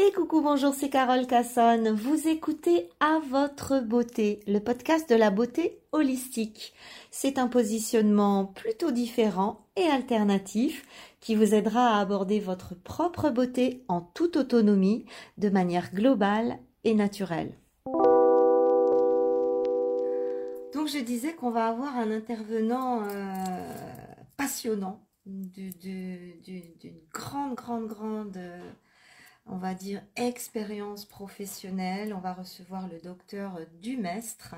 Et coucou, bonjour, c'est Carole Cassonne. Vous écoutez À votre beauté, le podcast de la beauté holistique. C'est un positionnement plutôt différent et alternatif qui vous aidera à aborder votre propre beauté en toute autonomie, de manière globale et naturelle. Donc je disais qu'on va avoir un intervenant euh, passionnant, d'une grande, grande, grande... on va dire, expérience professionnelle. On va recevoir le docteur Dumestre.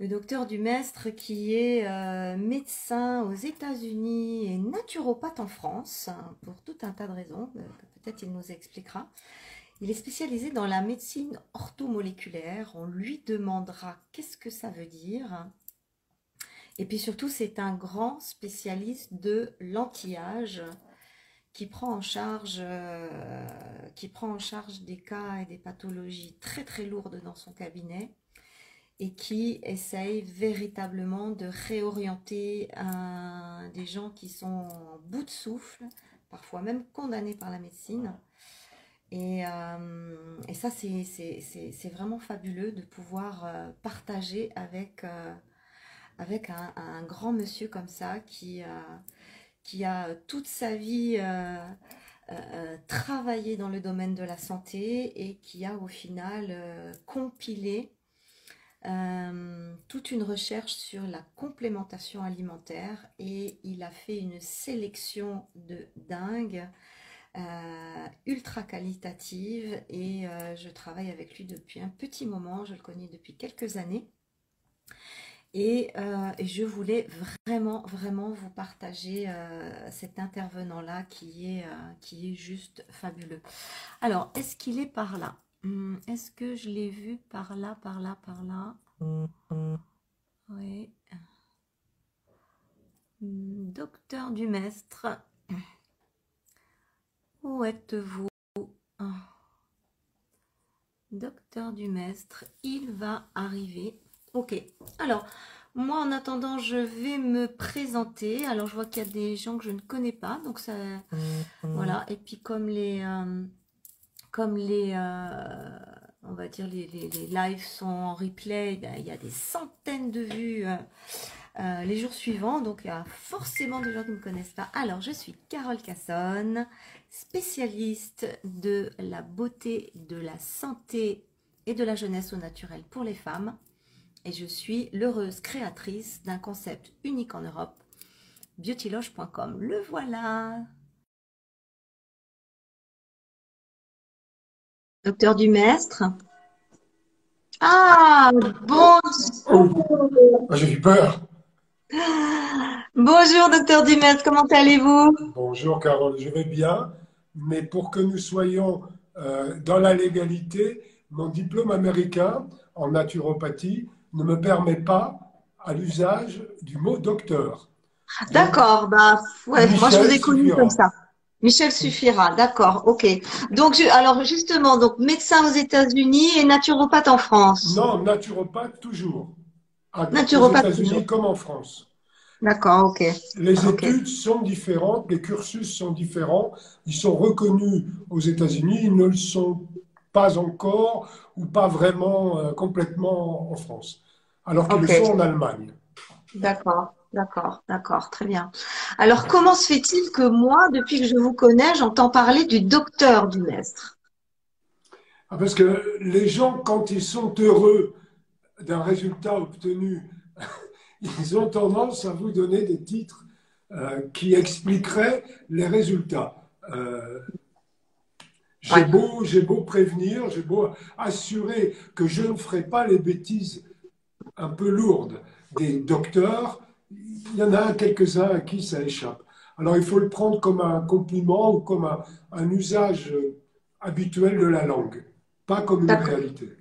Le docteur Dumestre qui est euh, médecin aux États-Unis et naturopathe en France, pour tout un tas de raisons, euh, peut-être il nous expliquera. Il est spécialisé dans la médecine orthomoléculaire. On lui demandera qu'est-ce que ça veut dire. Et puis surtout, c'est un grand spécialiste de l'anti-âge qui prend en charge euh, qui prend en charge des cas et des pathologies très très lourdes dans son cabinet et qui essaye véritablement de réorienter des gens qui sont en bout de souffle, parfois même condamnés par la médecine. Et, euh, ça, c'est vraiment fabuleux de pouvoir euh, partager avec, avec un, un, grand monsieur comme ça qui, qui a toute sa vie euh, euh, travaillé dans le domaine de la santé et qui a au final euh, compilé toute une recherche sur la complémentation alimentaire. Et il a fait une sélection de dingue, ultra qualitative et je travaille avec lui depuis un petit moment, je le connais depuis quelques années. Euh, et, je voulais vraiment, vraiment vous partager euh, cet intervenant-là qui, est, euh, qui est juste fabuleux. Alors, est-ce qu'il est par là? Hmm, Est-ce que je l'ai vu par là, par là, par là? Oui. Hmm, docteur Dumestre, où êtes-vous? Docteur Dumestre, il va arriver. Ok, alors moi en attendant je vais me présenter. Alors je vois qu'il y a des gens que je ne connais pas, donc ça, mm-hmm. voilà. Et puis comme les, euh, comme les, euh, on va dire les, les, lives sont en replay, ben, il y a des centaines de vues euh, les jours suivants, donc il y a forcément des gens qui ne me connaissent pas. Alors je suis Carole Cassonne, spécialiste de la beauté, de la santé et de la jeunesse au naturel pour les femmes et je suis l'heureuse créatrice d'un concept unique en Europe, beautyloge.com. Le voilà. Docteur Dumestre Ah, bonjour. Oh, J'ai eu peur. Bonjour docteur Dumestre, comment allez-vous? Bonjour Carole, je vais bien, mais pour que nous soyons euh, dans la légalité, mon diplôme américain en naturopathie ne me permet pas à l'usage du mot docteur. D'accord, bah ouais, moi je vous ai connu comme ça. Michel suffira, d'accord, ok. Donc, alors justement, donc médecin aux États-Unis et naturopathe en France. Non, naturopathe toujours. naturopathe aux États-Unis comme en France. D'accord, ok. Les études sont différentes, les cursus sont différents. Ils sont reconnus aux États-Unis, ils ne le sont pas encore ou pas vraiment euh, complètement en France, alors qu'ils le sont en Allemagne. D'accord, d'accord, d'accord, très bien. Alors, comment se fait-il que moi, depuis que je vous connais, j'entends parler du docteur du ah, Parce que les gens, quand ils sont heureux d'un résultat obtenu, ils ont tendance à vous donner des titres euh, qui expliqueraient les résultats. Euh, j'ai beau, prévenir, j'ai beau assurer que je ne ferai pas les bêtises un peu lourdes des docteurs, il y en a quelques-uns à qui ça échappe. Alors il faut le prendre comme un compliment ou comme un, usage habituel de la langue, pas comme une réalité.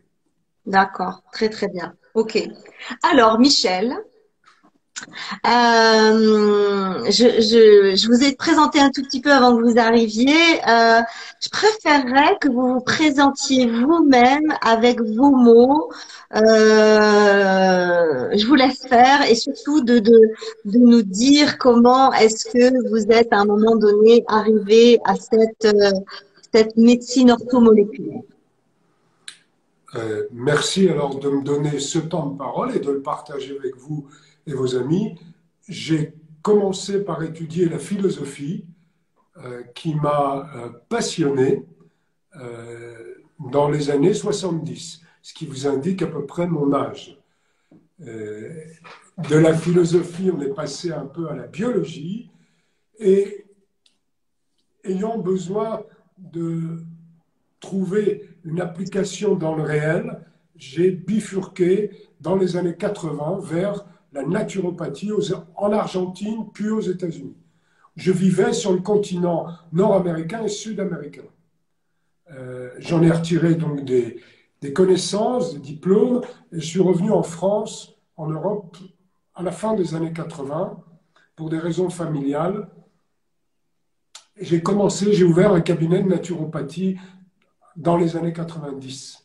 D'accord, très très bien. Ok. Alors Michel, euh, je, vous ai présenté un tout petit peu avant que vous arriviez. Euh, je préférerais que vous vous présentiez vous-même avec vos mots. Euh, je vous laisse faire et surtout de, nous dire comment est-ce que vous êtes à un moment donné arrivé à cette, cette médecine orthomoléculaire Merci alors de me donner ce temps de parole et de le partager avec vous et vos amis. J'ai commencé par étudier la philosophie euh, qui m'a euh, passionné dans les années 70, ce qui vous indique à peu près mon âge. de la philosophie, on est passé un peu à la biologie et ayant besoin de trouver une application dans le réel, j'ai bifurqué dans les années 80 vers la naturopathie en Argentine puis aux États-Unis. Je vivais sur le continent nord-américain et sud-américain. Euh, j'en ai retiré donc des, des, connaissances, des diplômes, et je suis revenu en France, en Europe, à la fin des années 80, pour des raisons familiales, j'ai commencé, j'ai ouvert un cabinet de naturopathie dans les années 90.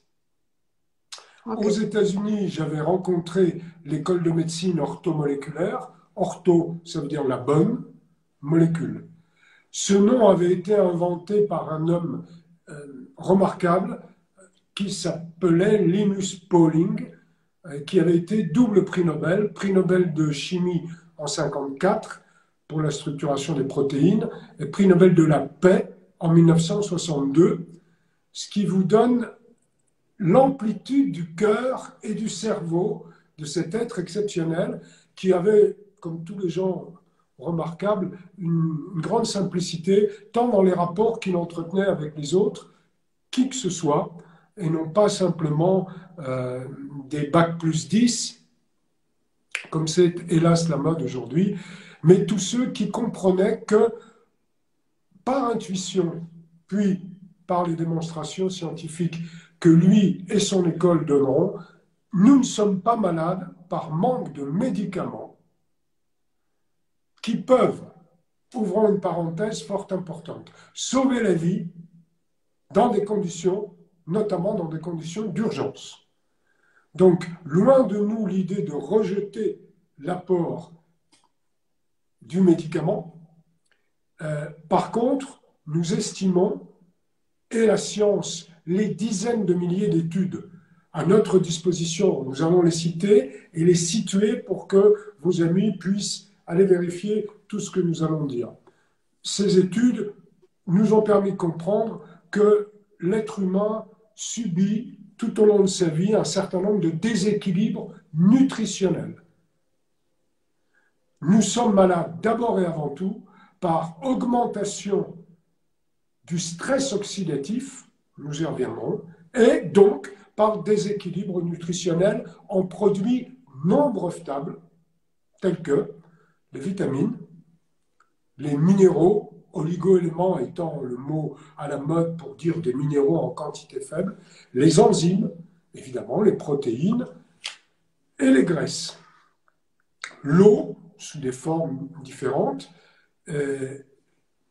Aux États-Unis, j'avais rencontré l'école de médecine orthomoléculaire. Ortho, ça veut dire la bonne molécule. Ce nom avait été inventé par un homme euh, remarquable qui s'appelait Linus Pauling, euh, qui avait été double prix Nobel, prix Nobel de chimie en 54 pour la structuration des protéines et prix Nobel de la paix en 1962, ce qui vous donne l'amplitude du cœur et du cerveau de cet être exceptionnel qui avait, comme tous les gens remarquables, une, grande simplicité, tant dans les rapports qu'il entretenait avec les autres, qui que ce soit, et non pas simplement euh, des bacs plus 10, comme c'est hélas la mode aujourd'hui, mais tous ceux qui comprenaient que par intuition, puis par les démonstrations scientifiques que lui et son école donneront, nous ne sommes pas malades par manque de médicaments qui peuvent, ouvrant une parenthèse fort importante, sauver la vie dans des conditions, notamment dans des conditions d'urgence. Donc, loin de nous l'idée de rejeter l'apport du médicament. Euh, par contre, nous estimons, et la science, les dizaines de milliers d'études à notre disposition, nous allons les citer et les situer pour que vos amis puissent aller vérifier tout ce que nous allons dire. Ces études nous ont permis de comprendre que l'être humain subit tout au long de sa vie un certain nombre de déséquilibres nutritionnels nous sommes malades d'abord et avant tout par augmentation du stress oxydatif, nous y reviendrons, et donc par déséquilibre nutritionnel en produits non brevetables, tels que les vitamines, les minéraux, oligo-éléments étant le mot à la mode pour dire des minéraux en quantité faible, les enzymes, évidemment, les protéines et les graisses. L'eau, sous des formes différentes.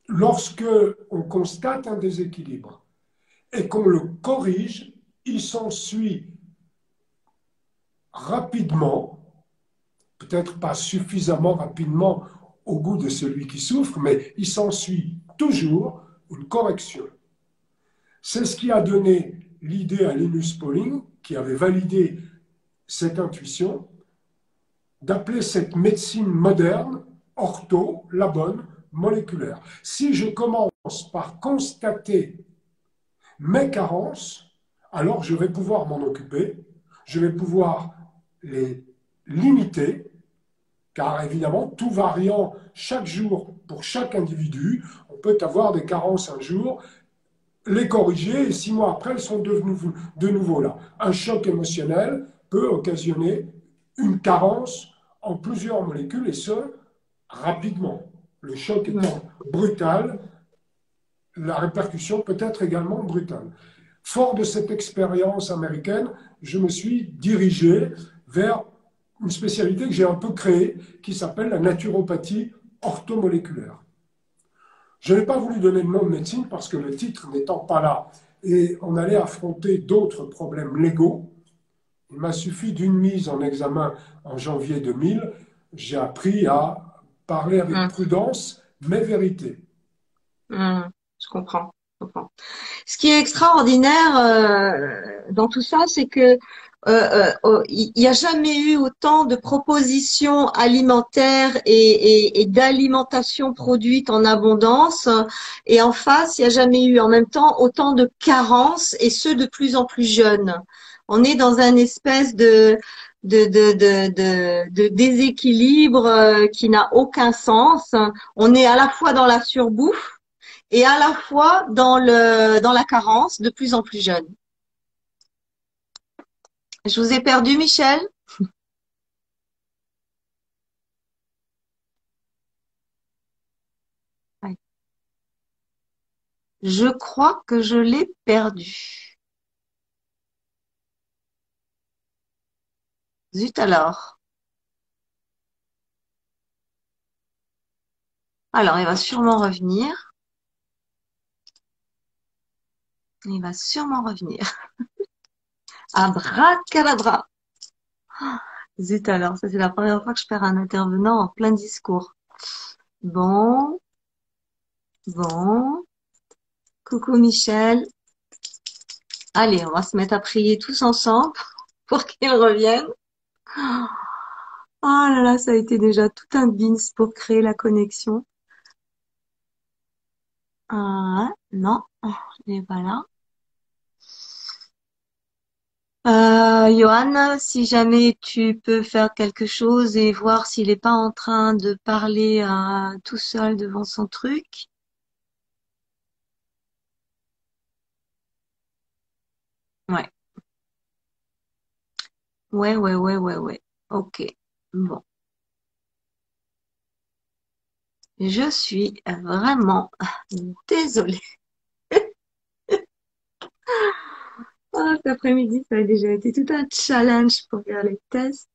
Lorsque on constate un déséquilibre et qu'on le corrige, il s'ensuit rapidement, peut-être pas suffisamment rapidement au goût de celui qui souffre, mais il s'ensuit toujours une correction. C'est ce qui a donné l'idée à Linus Pauling, qui avait validé cette intuition, d'appeler cette médecine moderne, ortho, la bonne, moléculaire. Si je commence par constater mes carences, alors je vais pouvoir m'en occuper, je vais pouvoir les limiter, car évidemment, tout variant chaque jour pour chaque individu, on peut avoir des carences un jour, les corriger et six mois après, elles sont devenues de nouveau là. Un choc émotionnel peut occasionner une carence en plusieurs molécules et ce, rapidement. Le choc étant brutal, la répercussion peut être également brutale. Fort de cette expérience américaine, je me suis dirigé vers une spécialité que j'ai un peu créée qui s'appelle la naturopathie orthomoléculaire. Je n'ai pas voulu donner le nom de médecine parce que le titre n'étant pas là et on allait affronter d'autres problèmes légaux, il m'a suffi d'une mise en examen en janvier 2000. J'ai appris à parler avec hum. prudence, mais vérité. Hum, je comprends. comprends. Ce qui est extraordinaire euh, dans tout ça, c'est que euh, euh, il n'y a jamais eu autant de propositions alimentaires et, et d'alimentation produite en abondance. Et en face, il n'y a jamais eu en même temps autant de carences et ceux de plus en plus jeunes. On est dans un espèce de, de, de, de, de, déséquilibre euh, qui n'a aucun sens. On est à la fois dans la surbouffe et à la fois dans, le, dans la carence de plus en plus jeune. Je vous ai perdu, Michel Je crois que je l'ai perdu. Zut alors. Alors, il va sûrement revenir. Il va sûrement revenir. Abracadabra. Zut alors, ça c'est la première fois que je perds un intervenant en plein discours. Bon. Bon. Coucou Michel. Allez, on va se mettre à prier tous ensemble pour qu'il revienne. Oh là là, ça a été déjà tout un bins pour créer la connexion. Ah, non, il n'est pas là. Euh, Johan, si jamais tu peux faire quelque chose et voir s'il n'est pas en train de parler euh, tout seul devant son truc. Ouais. Ouais, ouais, ouais, ouais, ouais. Ok. Bon. Je suis vraiment désolée. Oh, après-midi, ça a déjà été tout un challenge pour faire les tests.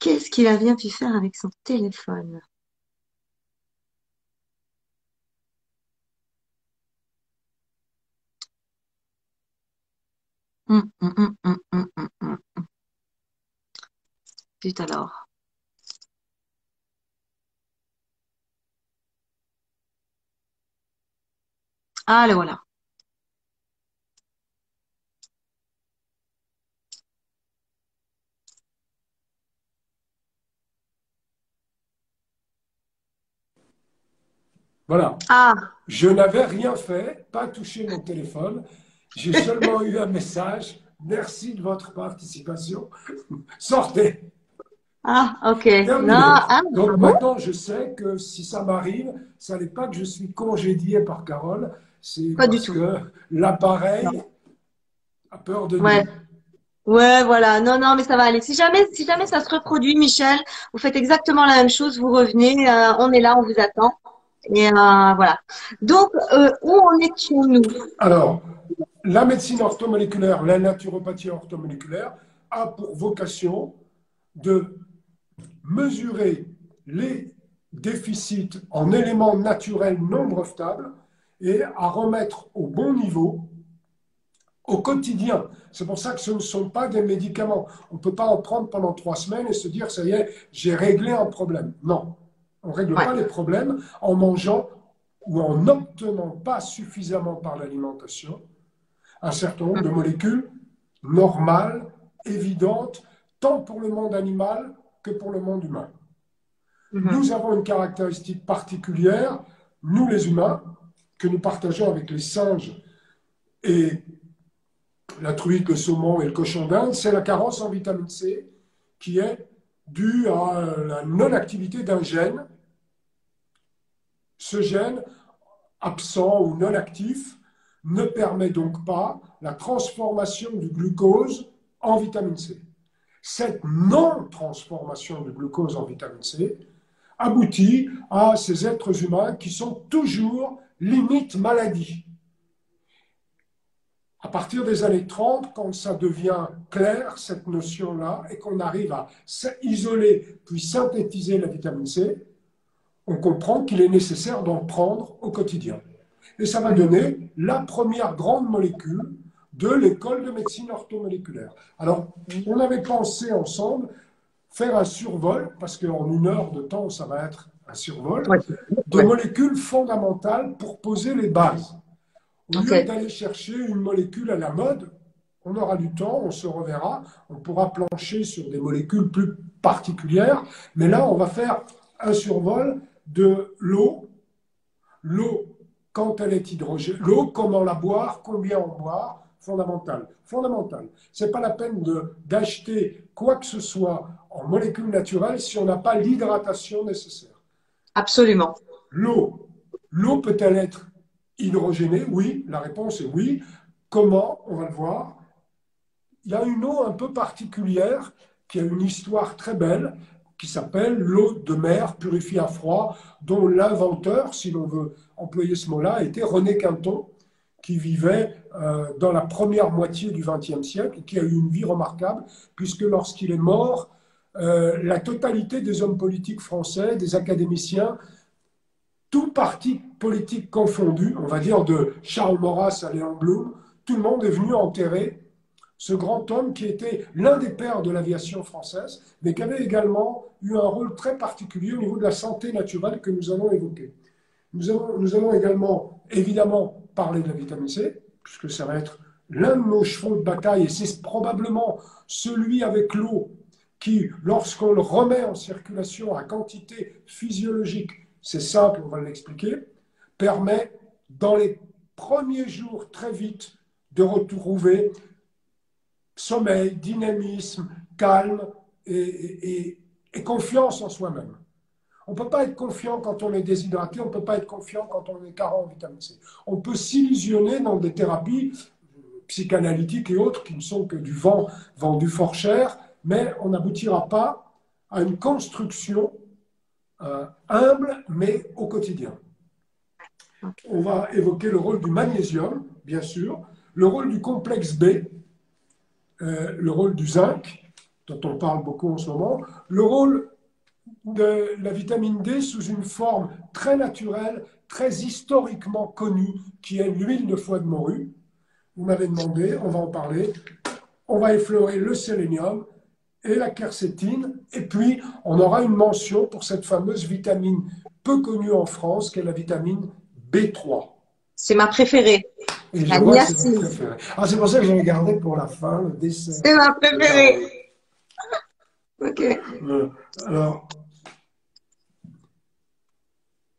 Qu'est-ce qu'il a bien pu faire avec son téléphone? Hum, hum, hum, Tout alors. Ah, le voilà. Voilà. Ah. Je n'avais rien fait, pas touché mon téléphone. J'ai seulement eu un message. Merci de votre participation. Sortez. Ah, ok. Non, ah, Donc maintenant, je sais que si ça m'arrive, ça n'est pas que je suis congédié par Carole, c'est parce que l'appareil a peur de ouais. Ouais, voilà. Non, non, mais ça va aller. Si jamais, si jamais ça se reproduit, Michel, vous faites exactement la même chose. Vous revenez. Euh, on est là, on vous attend. Euh, voilà. Donc, euh, où en étions-nous? Alors, la médecine orthomoléculaire, la naturopathie orthomoléculaire a pour vocation de mesurer les déficits en éléments naturels non brevetables et à remettre au bon niveau au quotidien. C'est pour ça que ce ne sont pas des médicaments. On ne peut pas en prendre pendant trois semaines et se dire, ça y est, j'ai réglé un problème. Non. On ne règle pas les problèmes en mangeant ou en n'obtenant pas suffisamment par l'alimentation un certain nombre de molécules normales, évidentes, tant pour le monde animal que pour le monde humain. Mhm. Nous avons une caractéristique particulière, nous les humains, que nous partageons avec les singes et la truite, le saumon et le cochon d'Inde, c'est la carence en vitamine C qui est dû à la non-activité d'un gène. Ce gène, absent ou non actif, ne permet donc pas la transformation du glucose en vitamine C. Cette non-transformation du glucose en vitamine C aboutit à ces êtres humains qui sont toujours limite maladie à partir des années 30, quand ça devient clair, cette notion-là, et qu'on arrive à isoler puis synthétiser la vitamine C, on comprend qu'il est nécessaire d'en prendre au quotidien. Et ça va donner la première grande molécule de l'école de médecine orthomoléculaire. Alors, on avait pensé ensemble faire un survol, parce qu'en une heure de temps, ça va être un survol, de molécules fondamentales pour poser les bases. Au lieu d'aller chercher une molécule à la mode, on aura du temps, on se reverra, on pourra plancher sur des molécules plus particulières, mais là, on va faire un survol de l'eau. L'eau, quand elle est hydrogène, l'eau, comment la boire, combien en boire, fondamental. Fondamental. Ce n'est pas la peine d'acheter quoi que ce soit en molécules naturelles si on n'a pas l'hydratation nécessaire. Absolument. L'eau. L'eau peut-elle être hydrogénée? Oui, la réponse est oui. Comment? On va le voir. Il y a une eau un peu particulière qui a une histoire très belle qui s'appelle l'eau de mer purifiée à froid, dont l'inventeur, si l'on veut employer ce mot-là, était René Quinton, qui vivait euh, dans la première moitié du XXe siècle qui a eu une vie remarquable, puisque lorsqu'il est mort, euh, la totalité des hommes politiques français, des académiciens, tout parti politique confondu, on va dire de Charles Maurras à Léon Blum, tout le monde est venu enterrer ce grand homme qui était l'un des pères de l'aviation française, mais qui avait également eu un rôle très particulier au niveau de la santé naturelle que nous allons évoquer. Nous allons, également, évidemment, parler de la vitamine C, puisque ça va être l'un de nos chevaux de bataille, et c'est probablement celui avec l'eau qui, lorsqu'on le remet en circulation à quantité physiologique, c'est simple, on va l'expliquer, permet dans les premiers jours très vite de retrouver sommeil, dynamisme, calme et, confiance en soi-même. On ne peut pas être confiant quand on est déshydraté, on ne peut pas être confiant quand on est carent en vitamine C. On peut s'illusionner dans des thérapies psychanalytiques et autres qui ne sont que du vent vendu fort cher, mais on n'aboutira pas à une construction euh, humble, mais au quotidien. On va évoquer le rôle du magnésium, bien sûr, le rôle du complexe B, euh, le rôle du zinc, dont on parle beaucoup en ce moment, le rôle de la vitamine D sous une forme très naturelle, très historiquement connue, qui est l'huile de foie de morue. Vous m'avez demandé, on va en parler. On va effleurer le sélénium et la quercétine, et puis on aura une mention pour cette fameuse vitamine peu connue en France, qui est la vitamine B3. C'est ma préférée. La ah, c'est pour ça que j'ai gardé pour la fin, le dessert. C'est ma préférée. ok. Euh, alors,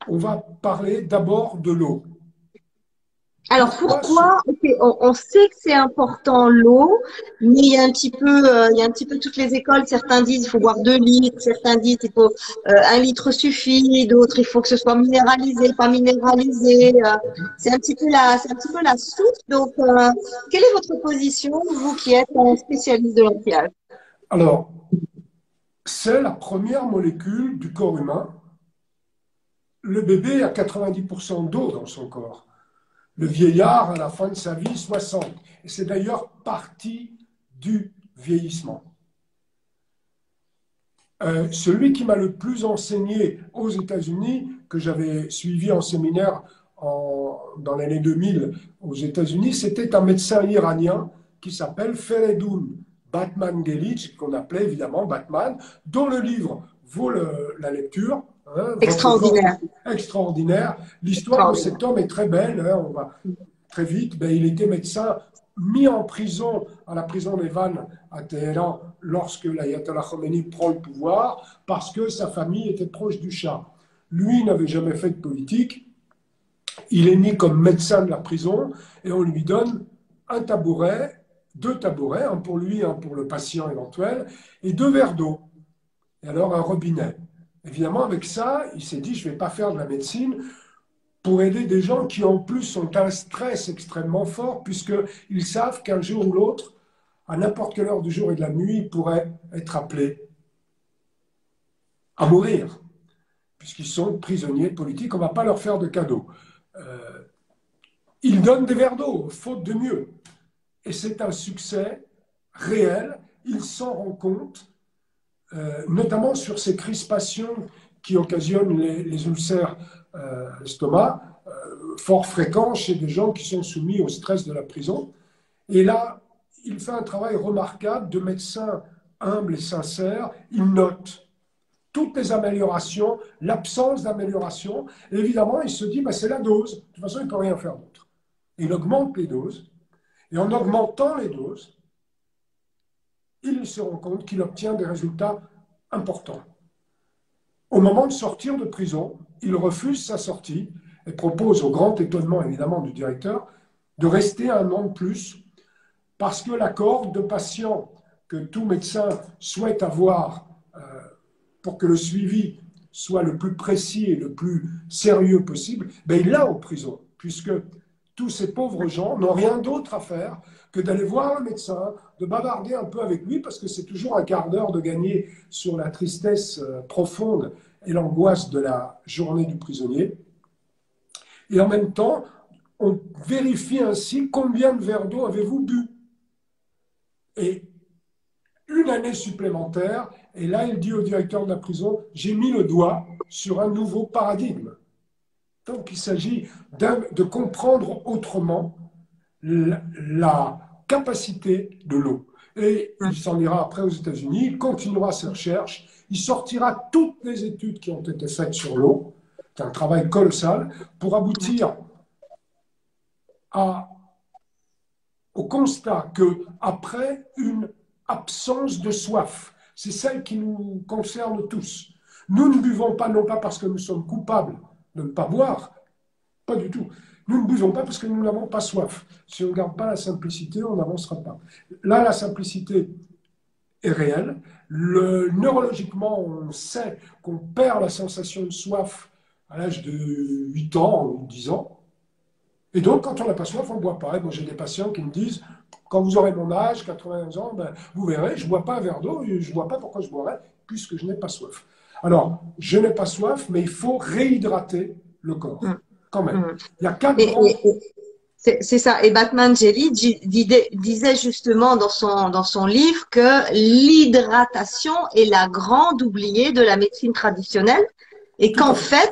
on va parler d'abord de l'eau. Alors pourquoi on, sait que c'est important l'eau, mais il y a un petit peu, euh, il y a un petit peu toutes les écoles. Certains disent il faut boire deux litres, certains disent il faut euh, un litre suffit, d'autres il faut que ce soit minéralisé, pas minéralisé. Euh, c'est un petit peu la, c'est un petit peu la source. Donc, quelle est votre position, vous qui êtes un spécialiste de l'anti-âge Alors, c'est la première molécule du corps humain. Le bébé a 90% d'eau dans son corps le vieillard à la fin de sa vie, 60. Et c'est d'ailleurs partie du vieillissement. Euh, celui qui m'a le plus enseigné aux États-Unis, que j'avais suivi en séminaire dans l'année 2000 aux États-Unis, c'était un médecin iranien qui s'appelle Feredoun Batman Gelic, qu'on appelait évidemment Batman, dont le livre vaut la lecture. Hein, extraordinaire. Extraordinaire. L'histoire de cet homme est très belle. Hein, on va très vite. Ben, il était médecin mis en prison à la prison des Vannes à Téhéran lorsque l'ayatollah Khomeini prend le pouvoir parce que sa famille était proche du Shah. Lui n'avait jamais fait de politique. Il est mis comme médecin de la prison et on lui donne un tabouret, deux tabourets, un pour lui, un pour le patient éventuel, et deux verres d'eau. Et alors un robinet. Évidemment, avec ça, il s'est dit, je ne vais pas faire de la médecine pour aider des gens qui en plus sont un stress extrêmement fort, puisqu'ils savent qu'un jour ou l'autre, à n'importe quelle heure du jour et de la nuit, ils pourraient être appelés à mourir, puisqu'ils sont prisonniers politiques, on ne va pas leur faire de cadeaux. Euh, ils donnent des verres d'eau, faute de mieux. Et c'est un succès réel, ils s'en rendent compte, euh, notamment sur ces crispations qui occasionnent les, ulcères euh, estomac, euh, fort fréquents chez des gens qui sont soumis au stress de la prison. Et là, il fait un travail remarquable de médecin humble et sincère. Il note toutes les améliorations, l'absence d'amélioration. Évidemment, il se dit, bah, c'est la dose. De toute façon, il ne peut rien faire d'autre. Il augmente les doses. Et en augmentant les doses, il se rend compte qu'il obtient des résultats importants. Au moment de sortir de prison, il refuse sa sortie et propose, au grand étonnement évidemment du directeur, de rester un an de plus parce que la cohorte de patients que tout médecin souhaite avoir euh, pour que le suivi soit le plus précis et le plus sérieux possible, ben il l'a en prison, puisque tous ces pauvres gens n'ont rien d'autre à faire que d'aller voir un médecin, de bavarder un peu avec lui, parce que c'est toujours un quart d'heure de gagner sur la tristesse euh, profonde et l'angoisse de la journée du prisonnier. Et en même temps, on vérifie ainsi combien de verres d'eau avez-vous bu. Et une année supplémentaire, et là il dit au directeur de la prison, j'ai mis le doigt sur un nouveau paradigme. Donc il s'agit de comprendre autrement la capacité de l'eau. Et il s'en ira après aux États-Unis, il continuera ses recherches, il sortira toutes les études qui ont été faites sur l'eau. C'est un travail colossal pour aboutir au constat que après une absence de soif, c'est celle qui nous concerne tous. Nous ne buvons pas non pas parce que nous sommes coupables de ne pas boire, pas du tout. Nous ne buvons pas parce que nous n'avons pas soif. Si on ne garde pas la simplicité, on n'avancera pas. Là, la simplicité est réelle. Le, neurologiquement, on sait qu'on perd la sensation de soif à l'âge de 8 ans ou 10 ans. Et donc, quand on n'a pas soif, on ne boit pas. moi, j'ai des patients qui me disent, quand vous aurez mon âge, 91 ans, ben, vous verrez, je ne bois pas un verre d'eau, et je ne vois pas pourquoi je boirais, puisque je n'ai pas soif. Alors, je n'ai pas soif, mais il faut réhydrater le corps. Mm quand même. Mm. Il y a quatre c'est ça. Et Batman Jelly disait justement dans son, dans son livre que l'hydratation est la grande oubliée de la médecine traditionnelle et qu'en fait,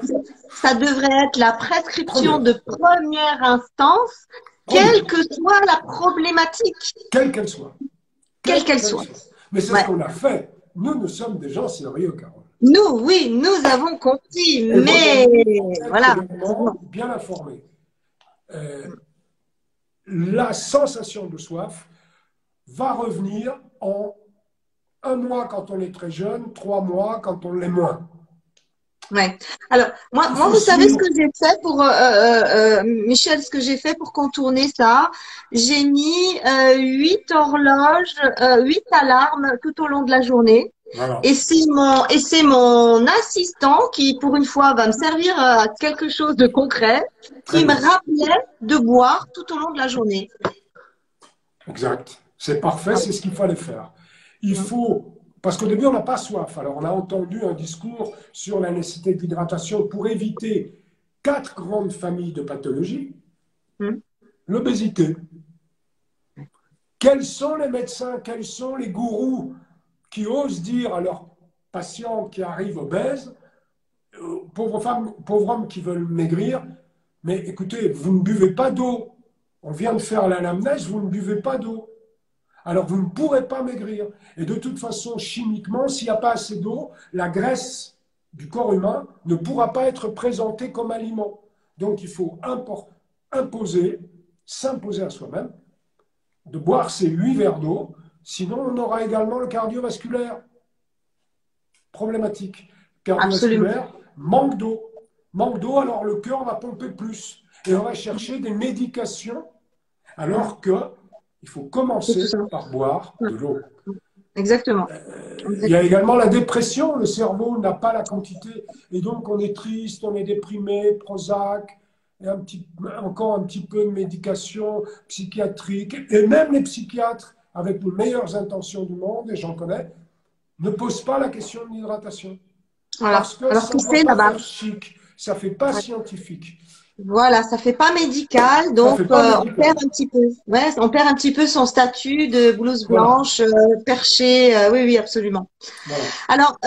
ça devrait être la prescription de première instance, quelle que soit la problématique. Quelle qu'elle soit. Quelle qu'elle soit. Mais c'est ce qu'on a fait. Nous, nous sommes des gens sérieux, Carole. Nous, oui, nous avons compris, mais voilà. Bien informé. Euh, la sensation de soif va revenir en un mois quand on est très jeune, trois mois quand on l'est moins. Ouais. Alors, moi, moi, vous savez ce que j'ai fait pour euh, euh, euh, Michel, ce que j'ai fait pour contourner ça? J'ai mis huit horloges, huit alarmes tout au long de la journée. Et c'est mon et c'est mon assistant qui, pour une fois, va me servir à quelque chose de concret, qui me rappelait de boire tout au long de la journée. Exact. C'est parfait, c'est ce qu'il fallait faire. Il faut parce qu'au début, on n'a pas soif. Alors, on a entendu un discours sur la nécessité d'hydratation pour éviter quatre grandes familles de pathologies. Hmm. L'obésité. Quels sont les médecins, quels sont les gourous? Qui osent dire à leurs patients qui arrivent obèses, euh, pauvres femmes, pauvres hommes qui veulent maigrir, mais écoutez, vous ne buvez pas d'eau. On vient de faire l'anamnèse, vous ne buvez pas d'eau. Alors vous ne pourrez pas maigrir. Et de toute façon, chimiquement, s'il n'y a pas assez d'eau, la graisse du corps humain ne pourra pas être présentée comme aliment. Donc il faut imposer, s'imposer à soi-même de boire ces huit verres d'eau Sinon, on aura également le cardiovasculaire. Problématique. Cardiovasculaire, manque d'eau. Manque d'eau, alors le cœur va pomper plus. Et on va chercher des médications, alors que il faut commencer par boire de l'eau. Exactement. Euh, il y a également la dépression. Le cerveau n'a pas la quantité. Et donc, on est triste, on est déprimé, Prozac, et un petit, encore un petit peu de médication psychiatrique. Et même les psychiatres avec les meilleures intentions du monde, et j'en connais, ne pose pas la question de l'hydratation. Parce que Alors, ça ne fait pas chic, ça ne fait pas scientifique. Voilà, ça fait pas médical, donc euh, on perd un petit peu. Ouais, on perd un petit peu son statut de blouse blanche, euh, perché. Euh, oui, oui, absolument. Alors,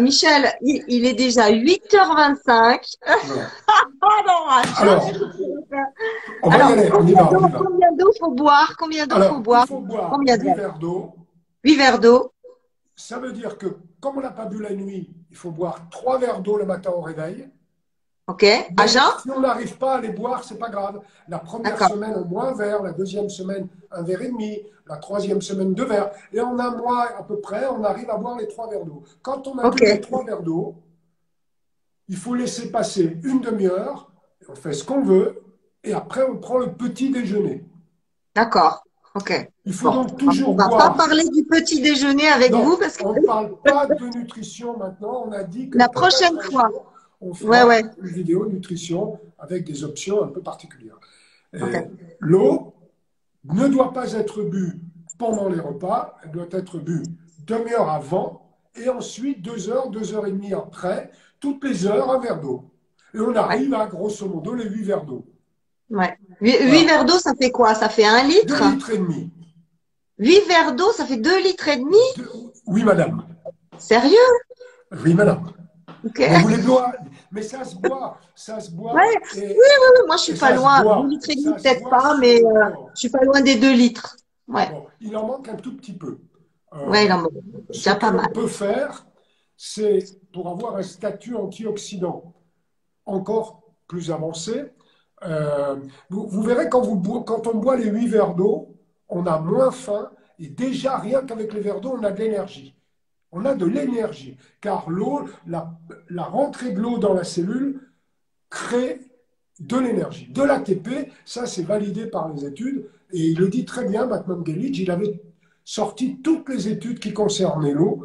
Michel, il, est déjà 8h25. Alors, on va y aller, on y va, Combien d'eau faut boire Combien d'eau faut boire, faut boire Combien de verres d'eau 8 verres d'eau. Ça veut dire que comme on n'a pas bu la nuit, il faut boire trois verres d'eau le matin au réveil. Ok. Jeun Si on n'arrive pas à les boire, c'est pas grave. La première semaine, au moins un verre. La deuxième semaine, un verre et demi. La troisième semaine, deux verres. Et en un mois à peu près, on arrive à boire les trois verres d'eau. Quand on a Ok. bu les trois verres d'eau, il faut laisser passer une demi-heure. On fait ce qu'on veut. Et après, on prend le petit déjeuner. D'accord. Ok. Il faut Bon. donc toujours On va pas parler du petit déjeuner avec Non, vous parce que. On ne parle pas de nutrition maintenant. On a dit que La prochaine fois. jour, On fera Ouais, ouais. une vidéo nutrition avec des options un peu particulières. L'eau ne doit pas être bue pendant les repas. Elle doit être bue demi-heure avant et ensuite deux heures, deux heures et demie après. Toutes les heures, un verre d'eau. Et on arrive à grosso modo les huit verres d'eau. Ouais. Verres d'eau, ça fait quoi? Ça fait un litre? Deux litres et demi. Huit verres d'eau, ça fait deux litres et demi? Oui, madame. Sérieux? Oui, madame. Ok. On vous les boit. Mais ça se boit. Ça se boit. Ouais. Et- Moi, je suis pas loin. litres et demi, peut-être pas, mais le euh, je suis pas loin des deux litres. Ouais. Bon, il en manque un tout petit peu. Euh, non, mais ce déjà pas que l'on mal. peut faire, c'est pour avoir un statut antioxydant encore plus avancé. euh, vous, vous verrez quand, vous quand on boit les 8 verres d'eau, on a moins faim et déjà rien qu'avec les verres d'eau, on a de l'énergie. On a de l'énergie car l'eau, la, la rentrée de l'eau dans la cellule crée de l'énergie, de l'ATP. Ça, c'est validé par les études et il le dit très bien, Batman Gellidge. Il avait sorti toutes les études qui concernaient l'eau.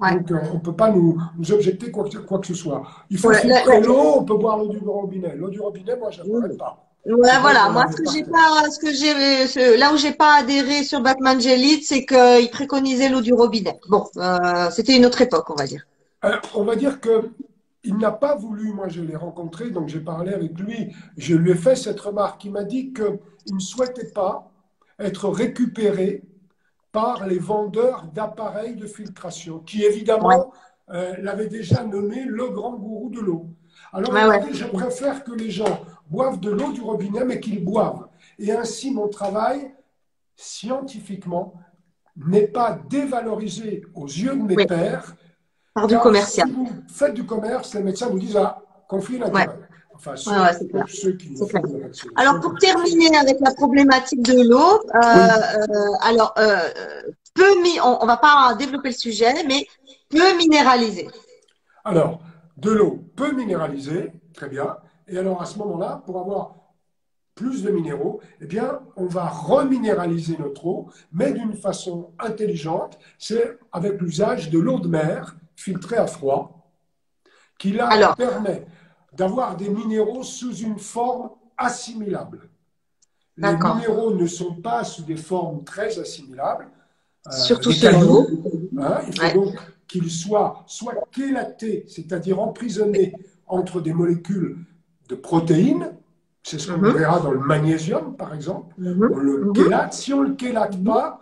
Ouais. Donc, euh, on ne peut pas nous, nous objecter quoi que, quoi que ce soit. Il faut Ouais, filtrer l'eau, on peut boire l'eau du robinet. L'eau du robinet, moi, je ne la pas. Voilà. bon, Moi, ce que j'ai pas, ce que j'ai, ce- là où j'ai pas adhéré sur Batman Jelly, c'est qu'il préconisait l'eau du robinet. Bon, euh, c'était une autre époque, on va dire. Euh, on va dire que il n'a pas voulu, moi je l'ai rencontré, donc j'ai parlé avec lui, je lui ai fait cette remarque. Il m'a dit qu'il ne souhaitait pas être récupéré par les vendeurs d'appareils de filtration, qui évidemment euh, l'avaient déjà nommé le grand gourou de l'eau. Alors Ouais, ouais. je préfère que les gens boivent de l'eau du robinet, mais qu'ils boivent. Et ainsi, mon travail, scientifiquement, n'est pas dévalorisé aux yeux de mes Oui. pairs, Par du commercial. Si vous faites du commerce, les médecins vous disent ah, conflit d'intérêt. Enfin, ceux, Ouais, ouais, ceux qui clair. Alors, pour terminer avec la problématique de l'eau, euh, euh, alors, euh, peu on, on va pas développer le sujet, mais peu minéraliser. Alors, de l'eau peu minéralisée, très bien. Et alors, à ce moment-là, pour avoir plus de minéraux, eh bien, on va reminéraliser notre eau, mais d'une façon intelligente. C'est avec l'usage de l'eau de mer filtrée à froid, qui là Alors. permet d'avoir des minéraux sous une forme assimilable. Les minéraux ne sont pas sous des formes très assimilables. Euh, Surtout cailloux, vous. Hein, il faut Ouais. donc qu'il soit soit chélaté, c'est-à-dire emprisonné entre des molécules de protéines. C'est ce qu'on Mhm. verra dans le magnésium, par exemple. Mhm. On le Mhm. chélate. Si on ne le chélate pas,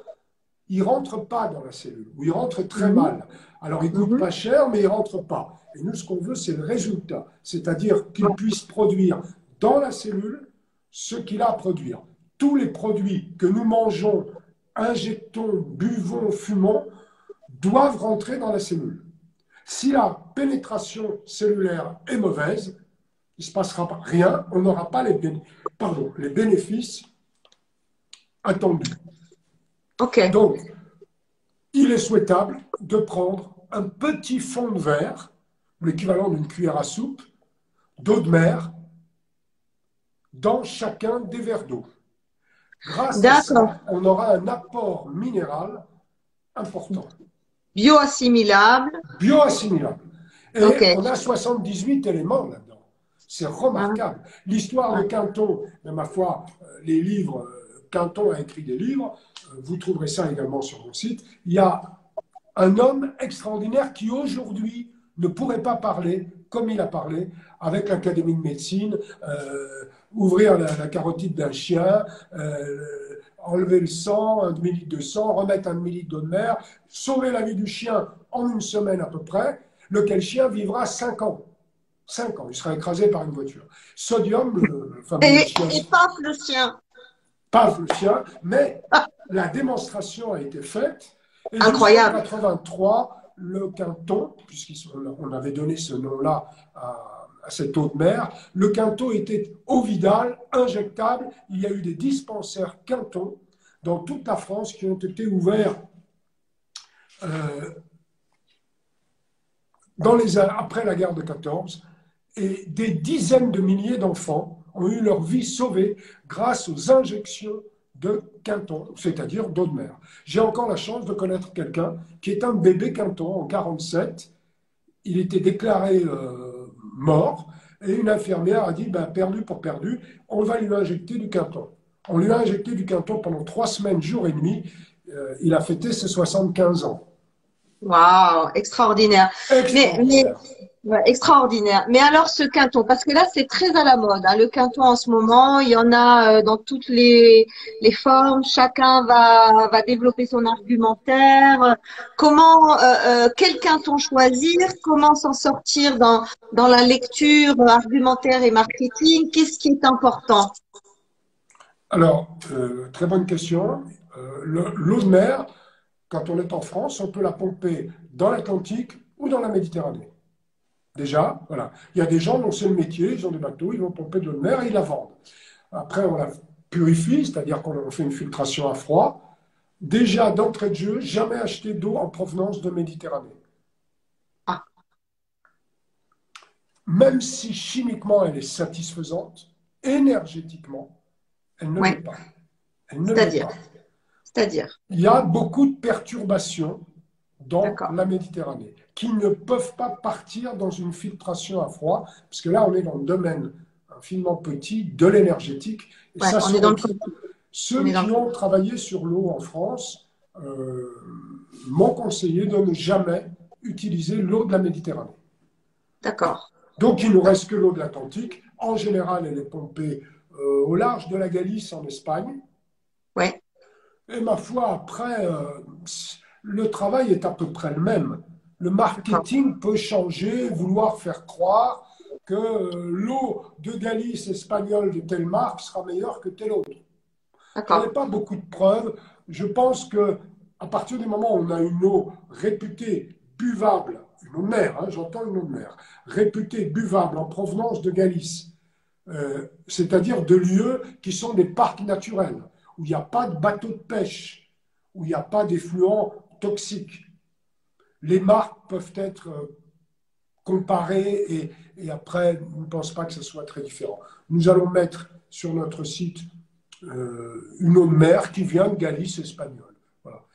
il rentre pas dans la cellule, ou il rentre très mal. Alors, il coûte Mhm. pas cher, mais il rentre pas. Et nous, ce qu'on veut, c'est le résultat, c'est-à-dire qu'il puisse produire dans la cellule ce qu'il a à produire. Tous les produits que nous mangeons, injectons, buvons, fumons, doivent rentrer dans la cellule. Si la pénétration cellulaire est mauvaise, il ne se passera pas rien, on n'aura pas les, béné- pardon, les bénéfices attendus. Donc, il est souhaitable de prendre un petit fond de verre, l'équivalent d'une cuillère à soupe, d'eau de mer, dans chacun des verres d'eau. Grâce à ça, on aura un apport minéral important, Bioassimilable. bioassimilable. Et on a 78 éléments là-dedans. C'est remarquable. L'histoire de Quinton, mais ma foi, euh, les livres, euh, Quinton a écrit des livres, euh, vous trouverez ça également sur mon site. Il y a un homme extraordinaire qui aujourd'hui ne pourrait pas parler comme il a parlé avec l'Académie de médecine, euh, ouvrir la, la carotide d'un chien, euh, enlever le sang, un demi-litre de sang, remettre un demi-litre d'eau de mer, sauver la vie du chien en une semaine à peu près, lequel chien vivra 5 ans. 5 ans, il sera écrasé par une voiture. Sodium, le, fameux Et, chien et paf, le chien. paf le chien, mais la démonstration a été faite Incroyable. En 83, le Quinton, puisqu'on avait donné ce nom-là à, à, cette eau de mer, le Quinton était ovidal, injectable. Il y a eu des dispensaires Quinton dans toute la France qui ont été ouverts euh, après la guerre de 14. Et des dizaines de milliers d'enfants ont eu leur vie sauvée grâce aux injections de Quinton, c'est-à-dire d'eau de mer. J'ai encore la chance de connaître quelqu'un qui est un bébé Quinton en 47. Il était déclaré euh, mort et une infirmière a dit ben, perdu pour perdu, on va lui injecter du Quinton. On lui a injecté du Quinton pendant trois semaines, jour et demi. Euh, il a fêté ses 75 ans. Waouh, extraordinaire. extraordinaire. Extraordinaire. Mais alors ce quinton, parce que là c'est très à la mode. Hein. Le quinton en ce moment, il y en a euh, dans toutes les, formes. Chacun va, va développer son argumentaire. Comment, euh, euh, quel quinton choisir? Comment s'en sortir dans, dans la lecture argumentaire et marketing? Qu'est-ce qui est important? Alors, très bonne question. L'eau de mer, quand on est en France, on peut la pomper dans l'Atlantique ou dans la Méditerranée. Déjà, voilà. Il y a des gens dont c'est le métier, ils ont des bateaux, ils vont pomper de l'eau de mer et ils la vendent. Après, on la purifie, c'est-à-dire qu'on fait une filtration à froid. Déjà, d'entrée de jeu, jamais acheter d'eau en provenance de Méditerranée. Ah. Même si chimiquement elle est satisfaisante, énergétiquement, elle ne l'est pas. C'est-à-dire C'est-à-dire Il y a beaucoup de perturbations dans la Méditerranée qui ne peuvent pas partir dans une filtration à froid, parce que là, on est dans le domaine infiniment petit de l'énergétique. Et ça, on est dans le... Ceux qui ont travaillé sur l'eau en France euh, m'ont conseillé de ne jamais utiliser l'eau de la Méditerranée. D'accord. Donc, il nous reste que l'eau de l'Atlantique. En général, elle est pompée euh, au large de la Galice en Espagne. Oui. Et ma foi, après, euh, le travail est à peu près le même. Le marketing peut changer, vouloir faire croire que euh, l'eau de Galice espagnole de telle marque sera meilleure que telle autre. Il n'y a pas beaucoup de preuves. Je pense que à partir du moment où on a une eau réputée buvable, une eau de mer, hein, j'entends une eau de mer, réputée buvable en provenance de Galice, euh, c'est-à-dire de lieux qui sont des parcs naturels, où il n'y a pas de bateaux de pêche, où il n'y a pas d'effluents toxiques, les marques peuvent être euh, comparées et, après, je ne pense pas que ce soit très différent. Nous allons mettre sur notre site euh, une eau de mer qui vient de Galice espagnole.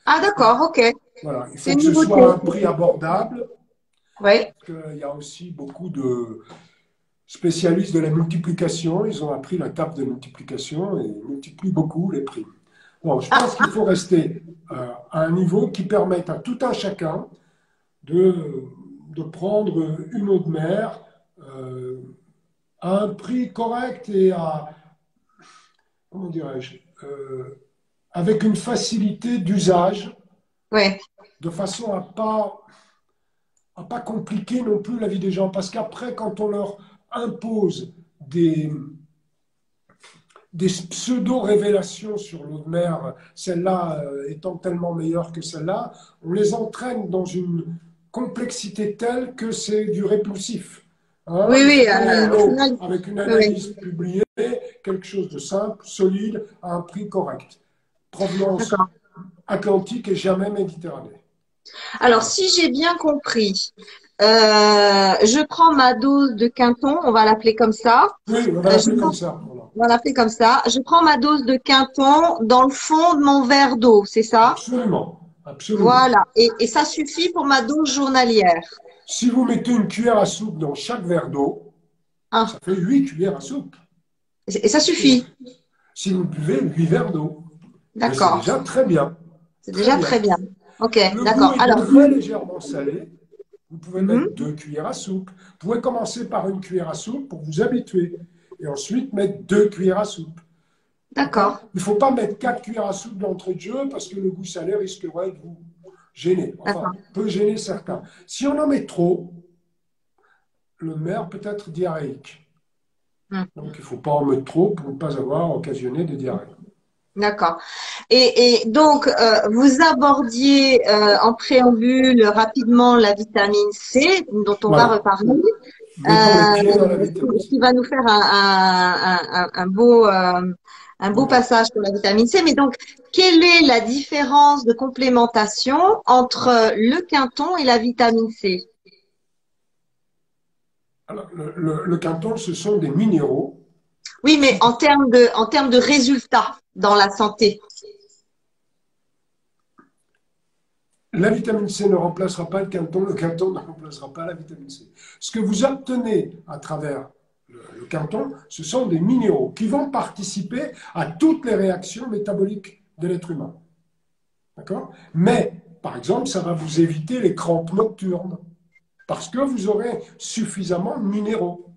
Ah d'accord, ok. Voilà. Il faut que ce soit un prix abordable. Oui. Il y a aussi beaucoup de spécialistes de la multiplication. Ils ont appris la table de multiplication et multiplient beaucoup les prix. Bon, je pense qu'il faut rester euh, à un niveau qui permette à tout un chacun de, de prendre une eau de mer euh, à un prix correct et à, comment dirais-je, euh, avec une facilité d'usage, ouais. de façon à pas à pas compliquer non plus la vie des gens, parce qu'après, quand on leur impose des, des pseudo-révélations sur l'eau de mer, celle-là euh, étant tellement meilleure que celle-là, on les entraîne dans une complexité telle que c'est du répulsif. Hein. oui, oui. Euh, avec une analyse publiée, quelque chose de simple, solide, à un prix correct. Provenance atlantique et jamais méditerranée. Alors, si j'ai bien compris, euh, je prends ma dose de quinton, on va l'appeler comme ça. Oui, on va l'appeler comme ça. On va l'appeler comme ça. Je prends ma dose de quinton dans le fond de mon verre d'eau, c'est ça? Absolument. Voilà, et, ça suffit pour ma dose journalière. Si vous mettez une cuillère à soupe dans chaque verre d'eau, ah. ça fait 8 cuillères à soupe. Et ça suffit Si vous buvez 8 verres d'eau. D'accord. C'est déjà très bien. C'est déjà très bien. Ok, d'accord. Alors, très légèrement salé. Vous pouvez mettre mhm. deux cuillères à soupe. Vous pouvez commencer par une cuillère à soupe pour vous habituer. Et ensuite mettre deux cuillères à soupe. D'accord. Il ne faut pas mettre 4 cuillères à soupe d'entrée de jeu parce que le goût salé risquerait de vous gêner. Enfin, peut gêner certains. Si on en met trop, le maire peut être diarrhéique. Hmm. Donc il ne faut pas en mettre trop pour ne pas avoir occasionné des diarrhées. D'accord. Et, donc, euh, vous abordiez euh, en préambule rapidement la vitamine C, dont on va reparler, euh, qui va nous faire un, beau, un beau passage pour la vitamine C. Mais donc, quelle est la différence de complémentation entre le quinton et la vitamine C? Alors, le, le, quinton, ce sont des minéraux. Oui, mais en termes de, en termes de résultats dans la santé La vitamine C ne remplacera pas le quinton, le quinton ne remplacera pas la vitamine C. Ce que vous obtenez à travers le, le quinton, ce sont des minéraux qui vont participer à toutes les réactions métaboliques de l'être humain. D'accord? Mais, par exemple, ça va vous éviter les crampes nocturnes parce que vous aurez suffisamment de minéraux.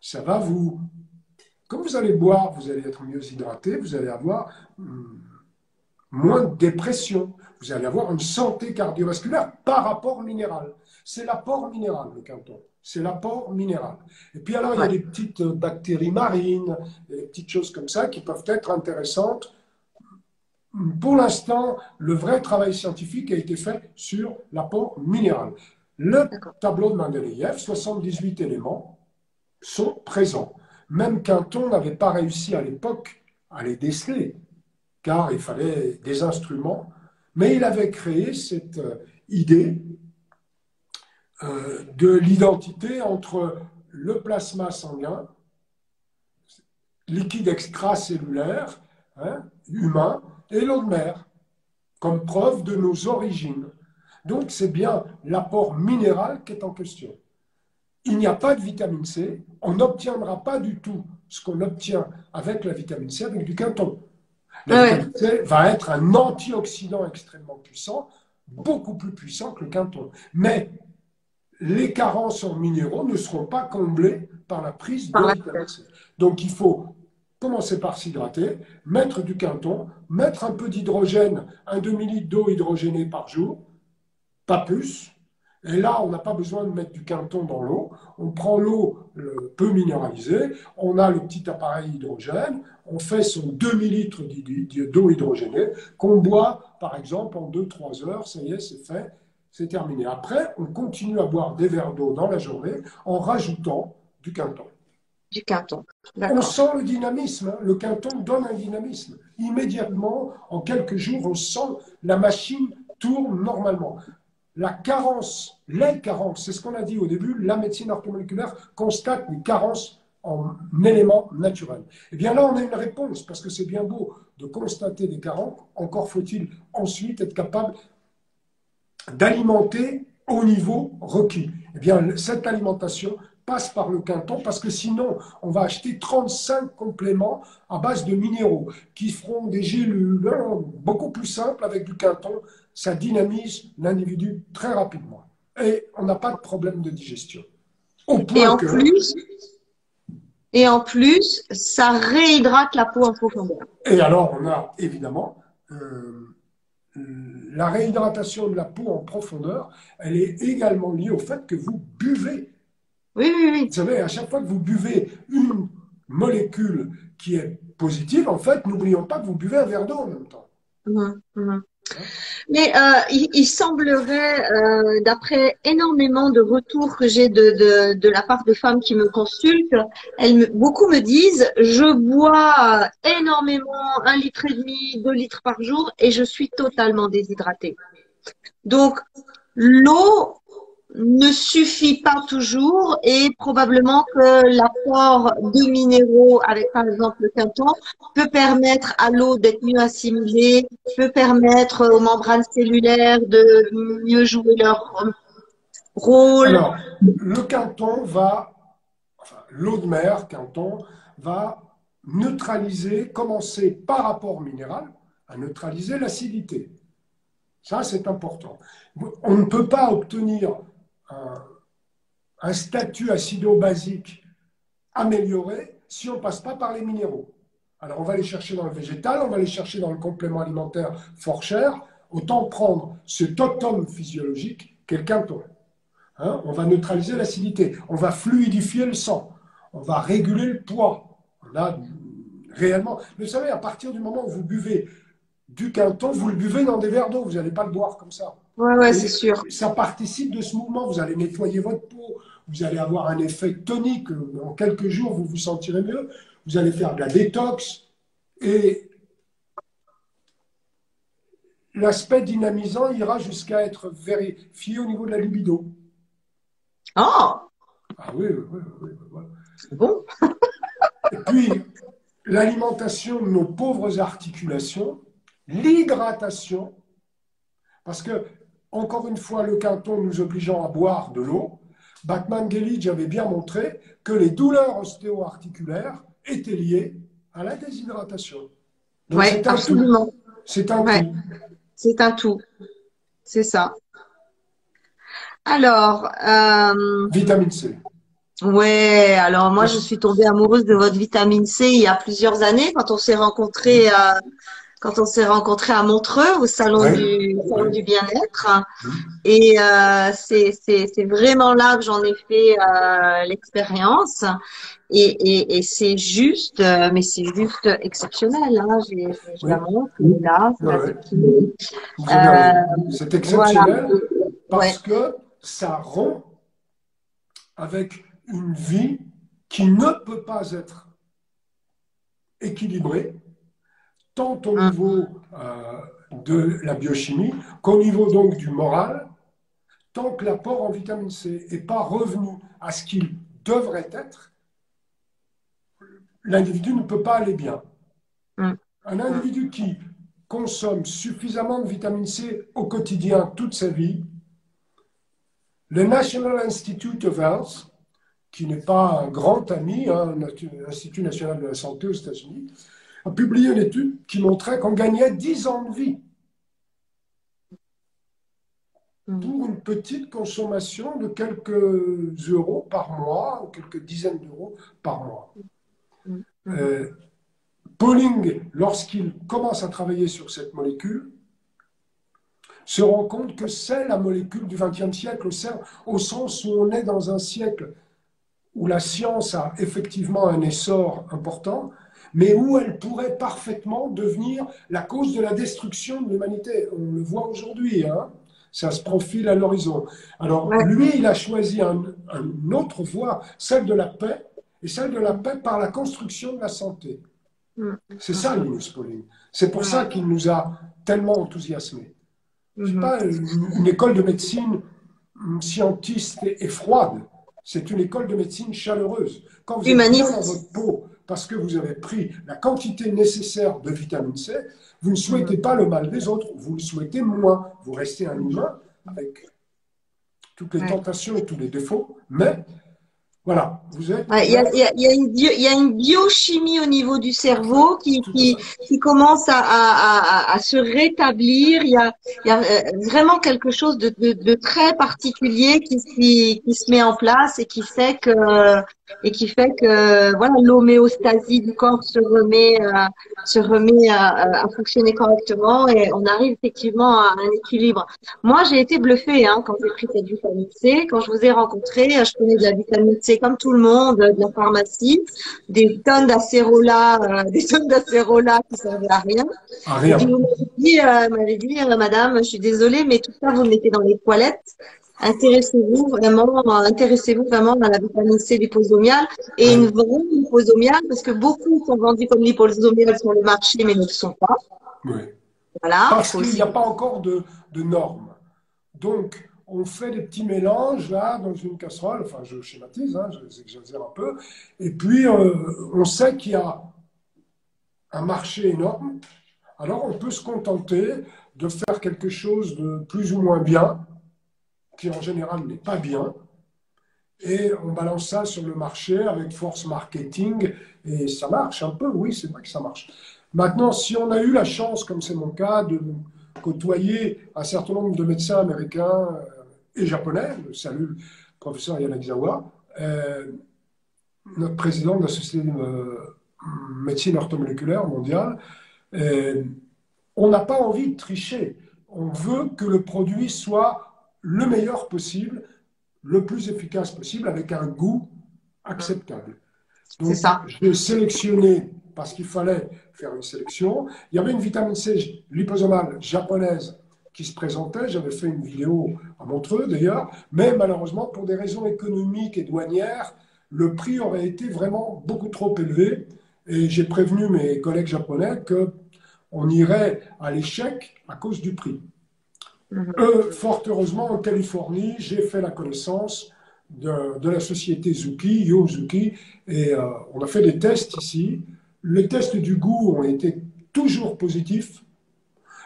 Ça va vous quand vous allez boire, vous allez être mieux hydraté, vous allez avoir hmm, moins de dépression, vous allez avoir une santé cardiovasculaire par rapport minéral. C'est l'apport minéral, le canton. C'est l'apport minéral. Et puis alors, il y a des petites euh, bactéries marines, des petites choses comme ça qui peuvent être intéressantes. Pour l'instant, le vrai travail scientifique a été fait sur l'apport minéral. Le tableau de Mendeleïev, 78 éléments, sont présents. Même Quinton n'avait pas réussi à l'époque à les déceler, car il fallait des instruments, mais il avait créé cette euh, idée euh, de l'identité entre le plasma sanguin, liquide extracellulaire, hein, humain, et l'eau de mer, comme preuve de nos origines. Donc c'est bien l'apport minéral qui est en question il n'y a pas de vitamine C, on n'obtiendra pas du tout ce qu'on obtient avec la vitamine C avec du quinton. La vitamine C va être un antioxydant extrêmement puissant, beaucoup plus puissant que le quinton. Mais les carences en minéraux ne seront pas comblées par la prise de vitamine C. Donc il faut commencer par s'hydrater, mettre du quinton, mettre un peu d'hydrogène, un demi-litre d'eau hydrogénée par jour, pas plus, et là, on n'a pas besoin de mettre du quinton dans l'eau. On prend l'eau peu minéralisée, on a le petit appareil hydrogène, on fait son demi-litre d'eau hydrogénée qu'on boit, par exemple, en 2-3 heures. Ça y est, c'est fait, c'est terminé. Après, on continue à boire des verres d'eau dans la journée en rajoutant du quinton. Du quinton. On sent le dynamisme. Hein. Le quinton donne un dynamisme. Immédiatement, en quelques jours, on sent la machine tourne normalement la carence, les carences, c'est ce qu'on a dit au début, la médecine orthomoléculaire constate une carence en éléments naturels. Eh bien là, on a une réponse, parce que c'est bien beau de constater des carences, encore faut-il ensuite être capable d'alimenter au niveau requis. Eh bien, cette alimentation passe par le quinton, parce que sinon, on va acheter 35 compléments à base de minéraux qui feront des gélules hein, beaucoup plus simples avec du quinton ça dynamise l'individu très rapidement. Et on n'a pas de problème de digestion. et, en plus, et en plus, ça réhydrate la peau en profondeur. Et alors, on a évidemment euh, la réhydratation de la peau en profondeur, elle est également liée au fait que vous buvez. Oui, oui, oui. Vous savez, à chaque fois que vous buvez une molécule qui est positive, en fait, n'oublions pas que vous buvez un verre d'eau en même temps. Mmh, mmh. Mais euh, il, semblerait, euh, d'après énormément de retours que j'ai de, de, de, la part de femmes qui me consultent, elles me, beaucoup me disent je bois énormément, un litre et demi, deux litres par jour, et je suis totalement déshydratée. Donc l'eau ne suffit pas toujours et probablement que l'apport de minéraux avec par exemple le quinton peut permettre à l'eau d'être mieux assimilée, peut permettre aux membranes cellulaires de mieux jouer leur rôle. Alors, le quinton va, l'eau de mer, quinton, va neutraliser, commencer par rapport minéral, à neutraliser l'acidité. Ça, c'est important. On ne peut pas obtenir un, statut acido-basique amélioré si on ne passe pas par les minéraux. Alors on va les chercher dans le végétal, on va les chercher dans le complément alimentaire fort cher. Autant prendre ce totem physiologique qu'est le quinton. Hein, on va neutraliser l'acidité, on va fluidifier le sang, on va réguler le poids. On a réellement. Vous savez, à partir du moment où vous buvez du quinton, vous le buvez dans des verres d'eau, vous n'allez pas le boire comme ça. Ouais, ouais, c'est sûr. Ça participe de ce mouvement. Vous allez nettoyer votre peau, vous allez avoir un effet tonique. En quelques jours, vous vous sentirez mieux. Vous allez faire de la détox. Et l'aspect dynamisant ira jusqu'à être vérifié au niveau de la libido. Oh Ah oui, oui, oui. oui, Bon. Et puis, l'alimentation de nos pauvres articulations, l'hydratation, parce que, encore une fois, le canton nous obligeant à boire de l'eau, Batman Gellidge avait bien montré que les douleurs ostéo-articulaires étaient liées à la déshydratation. Oui, absolument. C'est un tout. C'est un tout. C'est ça. Alors. Euh... Vitamine C. Ouais, alors moi je suis tombée amoureuse de votre vitamine C il y a plusieurs années quand on s'est rencontrés à, quand on s'est rencontrés à Montreux au salon du salon du bien-être. Et euh, c'est vraiment là que j'en ai fait euh, l'expérience. Et et, et c'est juste euh, mais c'est juste exceptionnel hein. J'ai je la montre là c'est exceptionnel parce que ça rompt avec une vie qui ne peut pas être équilibrée, tant au niveau euh, de la biochimie qu'au niveau donc du moral, tant que l'apport en vitamine C n'est pas revenu à ce qu'il devrait être, l'individu ne peut pas aller bien. Hum. Un individu qui consomme suffisamment de vitamine C au quotidien toute sa vie, le National Institute of Health, qui n'est pas un grand ami, hein, l'Institut national de la santé aux États-Unis, a publié une étude qui montrait qu'on gagnait 10 ans de vie. Pour une petite consommation de quelques euros par mois, ou quelques dizaines d'euros par mois. Euh, Pauling, lorsqu'il commence à travailler sur cette molécule, se rend compte que c'est la molécule du XXe siècle, au sens où on est dans un siècle où la science a effectivement un essor important, mais où elle pourrait parfaitement devenir la cause de la destruction de l'humanité. On le voit aujourd'hui, hein ça se profile à l'horizon. Alors, ouais. lui, il a choisi un, une autre voie, celle de la paix, et celle de la paix par la construction de la santé. C'est ça, Linus Pauling. C'est pour ça qu'il nous a tellement enthousiasmés. C'est pas une, école de médecine scientiste et, et froide. C'est une école de médecine chaleureuse. Quand vous êtes bien dans votre peau, parce que vous avez pris la quantité nécessaire de vitamine C, vous ne souhaitez pas le mal des autres, vous le souhaitez moins. Vous restez un humain avec toutes les tentations et tous les défauts, mais voilà, vous êtes. Il y, a, y, a, y, a une bio, y, a, une biochimie au niveau du cerveau qui, qui, qui commence à, à, à, se rétablir. Il y a, a vraiment quelque chose de, de, de très particulier qui, se met en place et qui fait que et qui fait que voilà l'homéostasie du corps se remet euh, se remet à, à, fonctionner correctement et on arrive effectivement à un équilibre. Moi, j'ai été bluffée hein, quand j'ai pris cette vitamine C. Quand je vous ai rencontré, je prenais de la vitamine C comme tout le monde, de la pharmacie, des tonnes d'acérola, euh, des tonnes d'acérola qui servaient à rien. À rien. Et vous m'avez dit, euh, dit Madame, je suis désolée, mais tout ça vous mettez dans les toilettes intéressez-vous vraiment, intéressez-vous vraiment à la vitamine C liposomiale et une vraie liposomiale parce que beaucoup sont vendus comme liposomiales sur le marché mais ne le sont pas. Oui. Voilà. Parce qu'il n'y a pas encore de, de, normes. Donc, on fait des petits mélanges là dans une casserole, enfin je schématise, hein, j'exagère un peu, et puis euh, on sait qu'il y a un marché énorme, alors on peut se contenter de faire quelque chose de plus ou moins bien, qui en général n'est pas bien. Et on balance ça sur le marché avec force marketing et ça marche un peu, oui, c'est vrai que ça marche. Maintenant, si on a eu la chance, comme c'est mon cas, de côtoyer un certain nombre de médecins américains et japonais, salut le professeur Yanagisawa, euh, notre président de la Société de médecine orthomoléculaire mondiale, euh, on n'a pas envie de tricher. On veut que le produit soit le meilleur possible, le plus efficace possible, avec un goût acceptable. Donc, j'ai sélectionné parce qu'il fallait faire une sélection. Il y avait une vitamine C liposomale japonaise qui se présentait. J'avais fait une vidéo à Montreux d'ailleurs, mais malheureusement, pour des raisons économiques et douanières, le prix aurait été vraiment beaucoup trop élevé. Et j'ai prévenu mes collègues japonais qu'on irait à l'échec à cause du prix. Mhm. Euh, fort heureusement, en Californie, j'ai fait la connaissance de, la société Zuki, Yo Zuki, et euh, on a fait des tests ici. Les tests du goût ont été toujours positifs.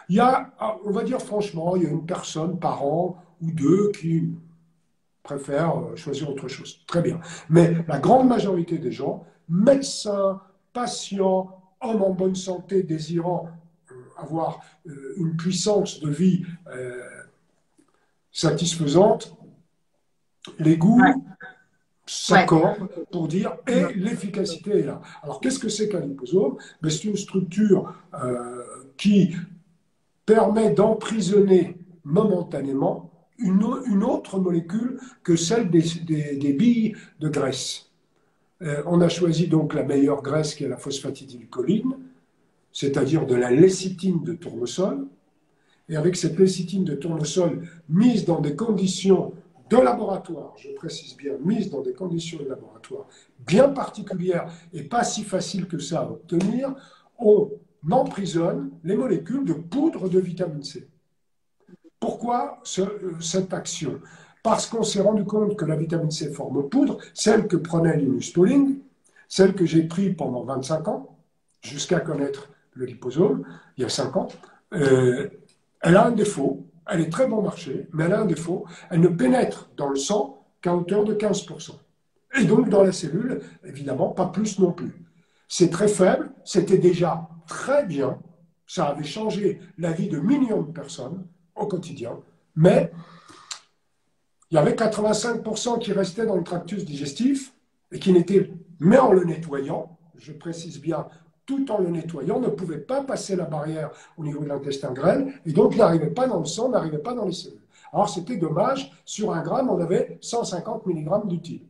Il y a, on va dire franchement, il y a une personne par an ou deux qui préfère euh, choisir autre chose. Très bien. Mais la grande majorité des gens, médecins, patients, hommes en bonne santé désirant avoir une puissance de vie satisfaisante, les goûts s'accordent pour dire et l'efficacité est là. Alors qu'est-ce que c'est qu'un liposome? Ben, C'est une structure euh, qui permet d'emprisonner momentanément une, une, autre molécule que celle des, des, billes de graisse. Euh, on a choisi donc la meilleure graisse qui est la phosphatidylcholine, c'est-à-dire de la lécithine de tournesol. Et avec cette lécithine de tournesol mise dans des conditions de laboratoire, je précise bien, mise dans des conditions de laboratoire bien particulières et pas si faciles que ça à obtenir, on emprisonne les molécules de poudre de vitamine C. Pourquoi cette action? Parce qu'on s'est rendu compte que la vitamine C forme poudre, celle que prenait Linus Pauling, celle que j'ai pris pendant 25 ans, jusqu'à connaître le liposome, il y a 5 ans, euh, elle a un défaut, elle est très bon marché, mais elle a un défaut, elle ne pénètre dans le sang qu'à hauteur de 15%. Et donc dans la cellule, évidemment, pas plus non plus. C'est très faible, c'était déjà très bien, ça avait changé la vie de millions de personnes au quotidien, mais il y avait 85% qui restaient dans le tractus digestif et qui n'étaient, mais en le nettoyant, je précise bien, tout en le nettoyant, ne pouvait pas passer la barrière au niveau de l'intestin grêle, et donc n'arrivait pas dans le sang, n'arrivait pas dans les cellules. Alors c'était dommage, sur un gramme, on avait 150 mg d'utile.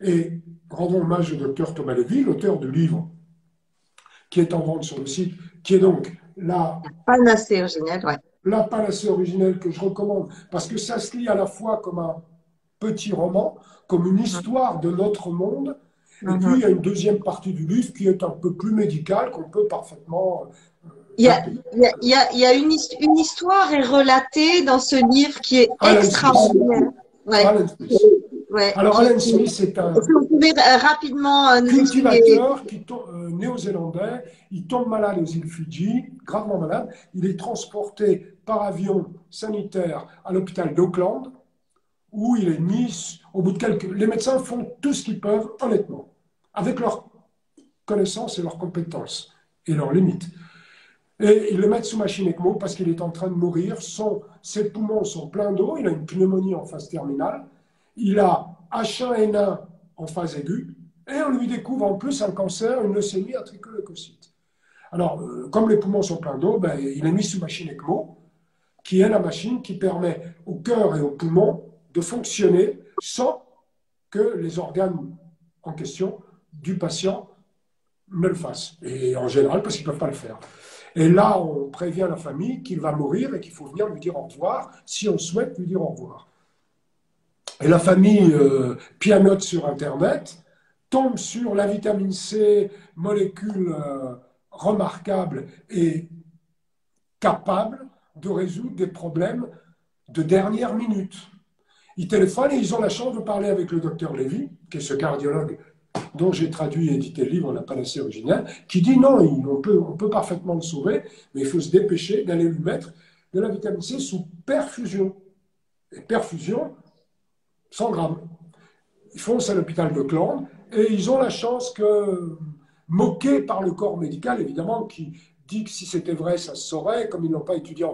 Et rendons hommage au docteur Thomas Lévy, l'auteur du livre qui est en vente sur le site, qui est donc la panacée originelle, ouais. La panacée originelle que je recommande, parce que ça se lit à la fois comme un petit roman, comme une histoire de notre monde, et puis, il y a une deuxième partie du livre qui est un peu plus médicale, qu'on peut parfaitement. Euh, il y, a, il, y a, il y a, une, une, histoire est relatée dans ce livre qui est extraordinaire. Ouais. Ouais. Alors, Alan Smith, c'est un vous pouvez euh, rapidement euh, cultivateur qui néo-zélandais. Il tombe malade aux îles Fidji, gravement malade. Il est transporté par avion sanitaire à l'hôpital d'Auckland, où il est mis au bout de quelques. Les médecins font tout ce qu'ils peuvent, honnêtement avec leurs connaissances et leurs compétences et leurs limites. Et ils le mettent sous machine ECMO parce qu'il est en train de mourir. Son, ses poumons sont pleins d'eau. Il a une pneumonie en phase terminale. Il a H1N1 en phase aiguë. Et on lui découvre en plus un cancer, une leucémie, un tricoleucocyte. Alors, euh, comme les poumons sont pleins d'eau, ben, il est mis sous machine ECMO, qui est la machine qui permet au cœur et aux poumons de fonctionner sans que les organes en question du patient ne le fasse. Et en général, parce qu'ils ne peuvent pas le faire. Et là, on prévient la famille qu'il va mourir et qu'il faut venir lui dire au revoir si on souhaite lui dire au revoir. Et la famille euh, pianote sur Internet, tombe sur la vitamine C, molécule euh, remarquable et capable de résoudre des problèmes de dernière minute. Ils téléphonent et ils ont la chance de parler avec le docteur Lévy, qui est ce cardiologue dont j'ai traduit et édité le livre La panacée originale, qui dit non, on peut, on parfaitement le sauver, mais il faut se dépêcher d'aller lui mettre de la vitamine C sous perfusion. Et perfusion, 100 grammes. Ils font ça à l'hôpital de Clan et ils ont la chance que, moqués par le corps médical, évidemment, qui dit que si c'était vrai, ça se saurait, comme ils n'ont pas étudié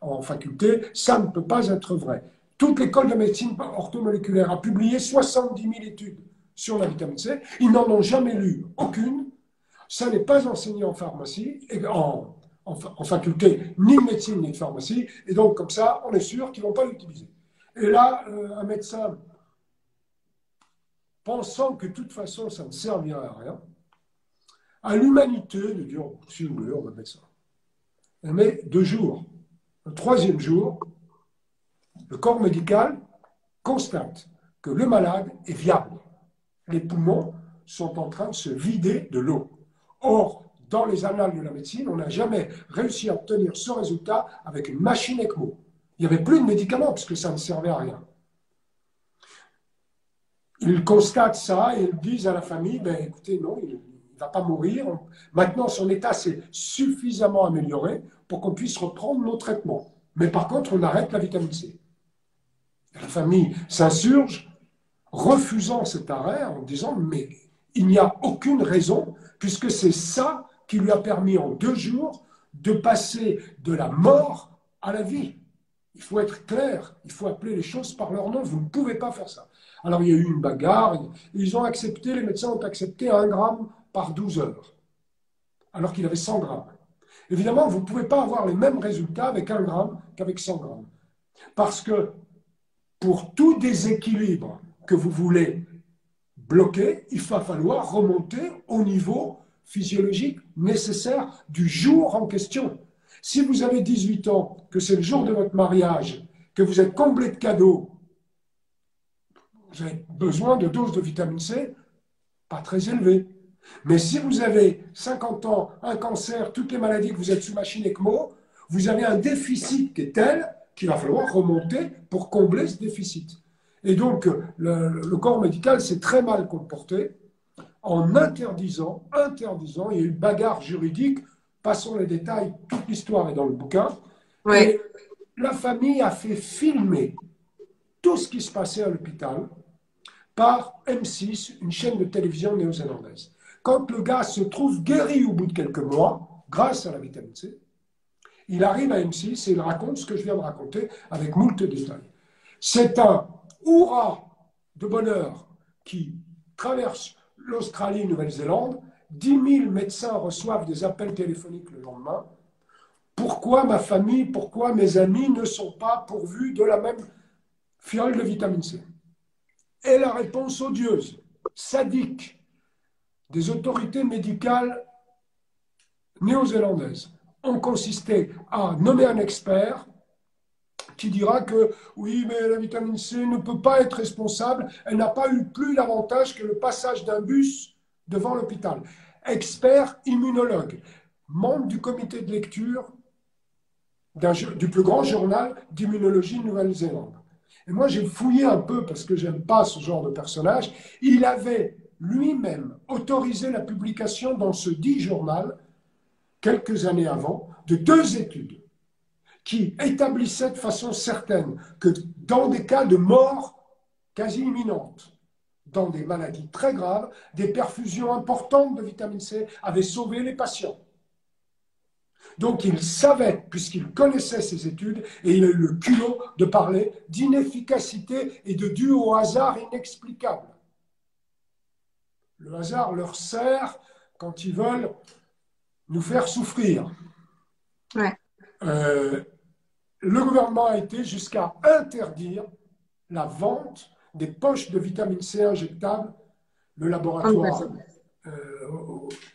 en faculté, ça ne peut pas être vrai. Toute l'école de médecine orthomoléculaire a publié 70 000 études sur la vitamine C. Ils n'en ont jamais lu aucune. Ça n'est pas enseigné en pharmacie, en, en, faculté, ni de médecine, ni de pharmacie. Et donc, comme ça, on est sûr qu'ils ne vont pas l'utiliser. Et là, euh, un médecin, pensant que de toute façon, ça ne servirait à rien, à l'humanité de dire, si vous voulez, on va mettre ça. Met deux jours. Le troisième jour, le corps médical constate que le malade est viable. Les poumons sont en train de se vider de l'eau. Or, dans les annales de la médecine, on n'a jamais réussi à obtenir ce résultat avec une machine ECMO. Il n'y avait plus de médicaments parce que ça ne servait à rien. Ils constatent ça et ils disent à la famille, ben, écoutez, non, il ne va pas mourir. Maintenant, son état s'est suffisamment amélioré pour qu'on puisse reprendre nos traitements. Mais par contre, on arrête la vitamine C. La famille s'insurge, refusant cet arrêt en disant, mais il n'y a aucune raison, puisque c'est ça qui lui a permis en deux jours de passer de la mort à la vie. Il faut être clair, il faut appeler les choses par leur nom, vous ne pouvez pas faire ça. Alors il y a eu une bagarre, ils ont accepté, les médecins ont accepté un gramme par 12 heures, alors qu'il avait 100 grammes. Évidemment, vous ne pouvez pas avoir les mêmes résultats avec un gramme qu'avec 100 grammes. Parce que pour tout déséquilibre que vous voulez bloquer, il va falloir remonter au niveau physiologique nécessaire du jour en question. Si vous avez 18 ans, que c'est le jour de votre mariage, que vous êtes comblé de cadeaux, vous avez besoin de doses de vitamine C pas très élevées. Mais si vous avez 50 ans, un cancer, toutes les maladies que vous êtes sous machine ECMO, vous avez un déficit qui est tel qu'il va falloir remonter pour combler ce déficit. Et donc, le, corps médical s'est très mal comporté en interdisant, interdisant, il y a eu une bagarre juridique, passons les détails, toute l'histoire est dans le bouquin. Et la famille a fait filmer tout ce qui se passait à l'hôpital par M6, une chaîne de télévision néo-zélandaise. Quand le gars se trouve guéri au bout de quelques mois, grâce à la vitamine C, il arrive à M6 et il raconte ce que je viens de raconter avec moult détails. C'est un hurrah de bonheur qui traverse l'Australie, Nouvelle-Zélande. 10 000 médecins reçoivent des appels téléphoniques le lendemain. Pourquoi ma famille, pourquoi mes amis ne sont pas pourvus de la même fiole de vitamine C? Et la réponse odieuse, sadique, des autorités médicales néo-zélandaises ont consisté à nommer un expert qui dira que oui, mais la vitamine C ne peut pas être responsable, elle n'a pas eu plus l'avantage que le passage d'un bus devant l'hôpital. Expert immunologue, membre du comité de lecture du plus grand journal d'immunologie de Nouvelle-Zélande. Et moi, j'ai fouillé un peu parce que j'aime pas ce genre de personnage. Il avait lui-même autorisé la publication dans ce dit journal, quelques années avant, de deux études qui établissait de façon certaine que dans des cas de mort quasi imminente, dans des maladies très graves, des perfusions importantes de vitamine C avaient sauvé les patients. Donc il savait, puisqu'il connaissait ces études, et il a eu le culot de parler d'inefficacité et de dû au hasard inexplicable. Le hasard leur sert quand ils veulent nous faire souffrir. Ouais. Euh, le gouvernement a été jusqu'à interdire la vente des poches de vitamine C injectables. Le laboratoire euh,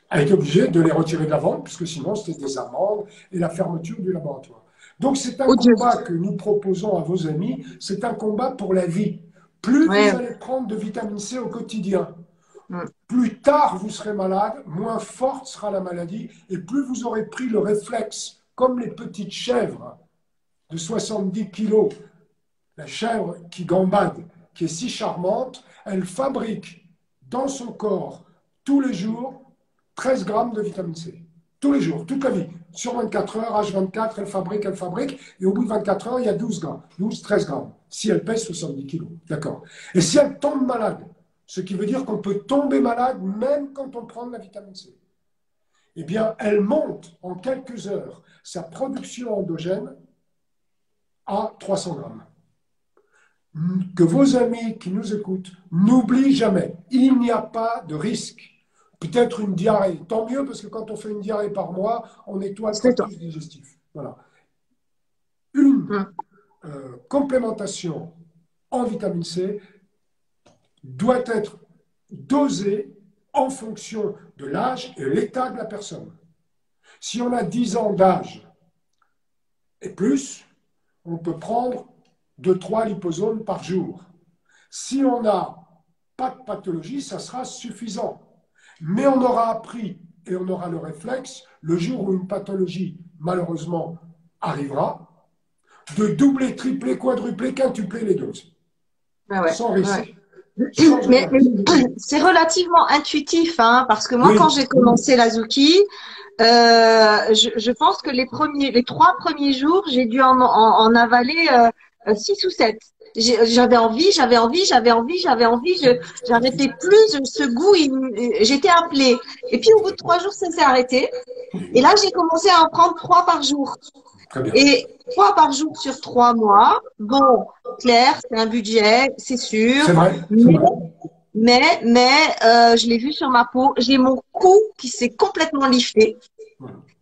a été obligé de les retirer de la vente, puisque sinon c'était des amendes et la fermeture du laboratoire. Donc c'est un combat que nous proposons à vos amis, c'est un combat pour la vie. Plus vous allez prendre de vitamine C au quotidien, plus tard vous serez malade, moins forte sera la maladie, et plus vous aurez pris le réflexe, comme les petites chèvres, de 70 kilos, la chèvre qui gambade, qui est si charmante, elle fabrique dans son corps tous les jours 13 grammes de vitamine C. Tous les jours, toute la vie. Sur 24 heures, H24, elle fabrique, elle fabrique, et au bout de 24 heures, il y a 12 grammes, 12, 13 grammes, si elle pèse 70 kilos. D'accord. Et si elle tombe malade, ce qui veut dire qu'on peut tomber malade même quand on prend de la vitamine C, eh bien, elle monte en quelques heures sa production endogène à 300 grammes. Que vos amis qui nous écoutent n'oublient jamais, il n'y a pas de risque. Peut-être une diarrhée, tant mieux parce que quand on fait une diarrhée par mois, on nettoie le tractus digestif. Voilà. Une hum. euh, complémentation en vitamine C doit être dosée en fonction de l'âge et l'état de la personne. Si on a 10 ans d'âge et plus, on peut prendre 2-3 liposomes par jour. Si on n'a pas de pathologie, ça sera suffisant. Mais on aura appris et on aura le réflexe, le jour où une pathologie, malheureusement, arrivera, de doubler, tripler, quadrupler, quintupler les doses. Ah sans risque. Mais, c'est relativement intuitif, hein, parce que moi, quand j'ai commencé l'Azuki, euh, je, pense que les premiers, les trois premiers jours, j'ai dû en, avaler euh, six ou sept. J'avais envie, j'avais envie, j'avais envie, j'avais envie. Je j'arrêtais plus. Ce goût, j'étais appelée. Et puis au bout de trois jours, ça s'est arrêté. Et là, j'ai commencé à en prendre trois par jour. Et trois par jour sur trois mois. Bon, clair, c'est un budget, c'est sûr. C'est vrai. Mais, mais, euh, je l'ai vu sur ma peau. J'ai mon cou qui s'est complètement lifté.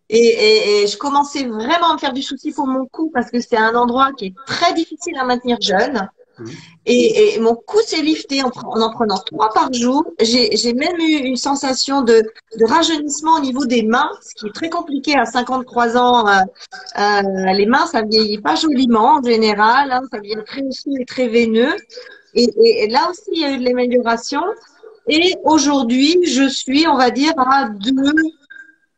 Et, et, je commençais vraiment à me faire du souci pour mon cou parce que c'est un endroit qui est très difficile à maintenir jeune. Et, et, mon cou s'est lifté en, en, prenant trois par jour. J'ai même eu une sensation de, de, rajeunissement au niveau des mains, ce qui est très compliqué à 53 ans. Euh, euh, les mains, ça vieillit pas joliment en général. Hein, ça devient très osseux et très veineux. Et, et, là aussi, il y a eu de l'amélioration. Et aujourd'hui, je suis, on va dire, à deux,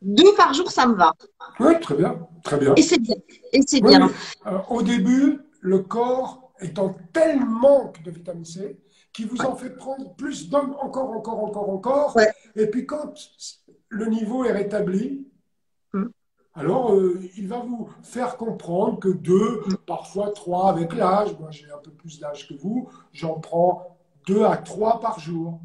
deux par jour, ça me va. Oui, très bien, très bien. Et c'est bien. Et c'est bien. Euh, au début, le corps est en tel manque de vitamine C qu'il vous en fait prendre plus d'hommes encore, encore, encore, encore. Et puis quand le niveau est rétabli, mm. alors euh, il va vous faire comprendre que deux, mm. parfois trois avec l'âge, moi j'ai un peu plus d'âge que vous, j'en prends deux à trois par jour.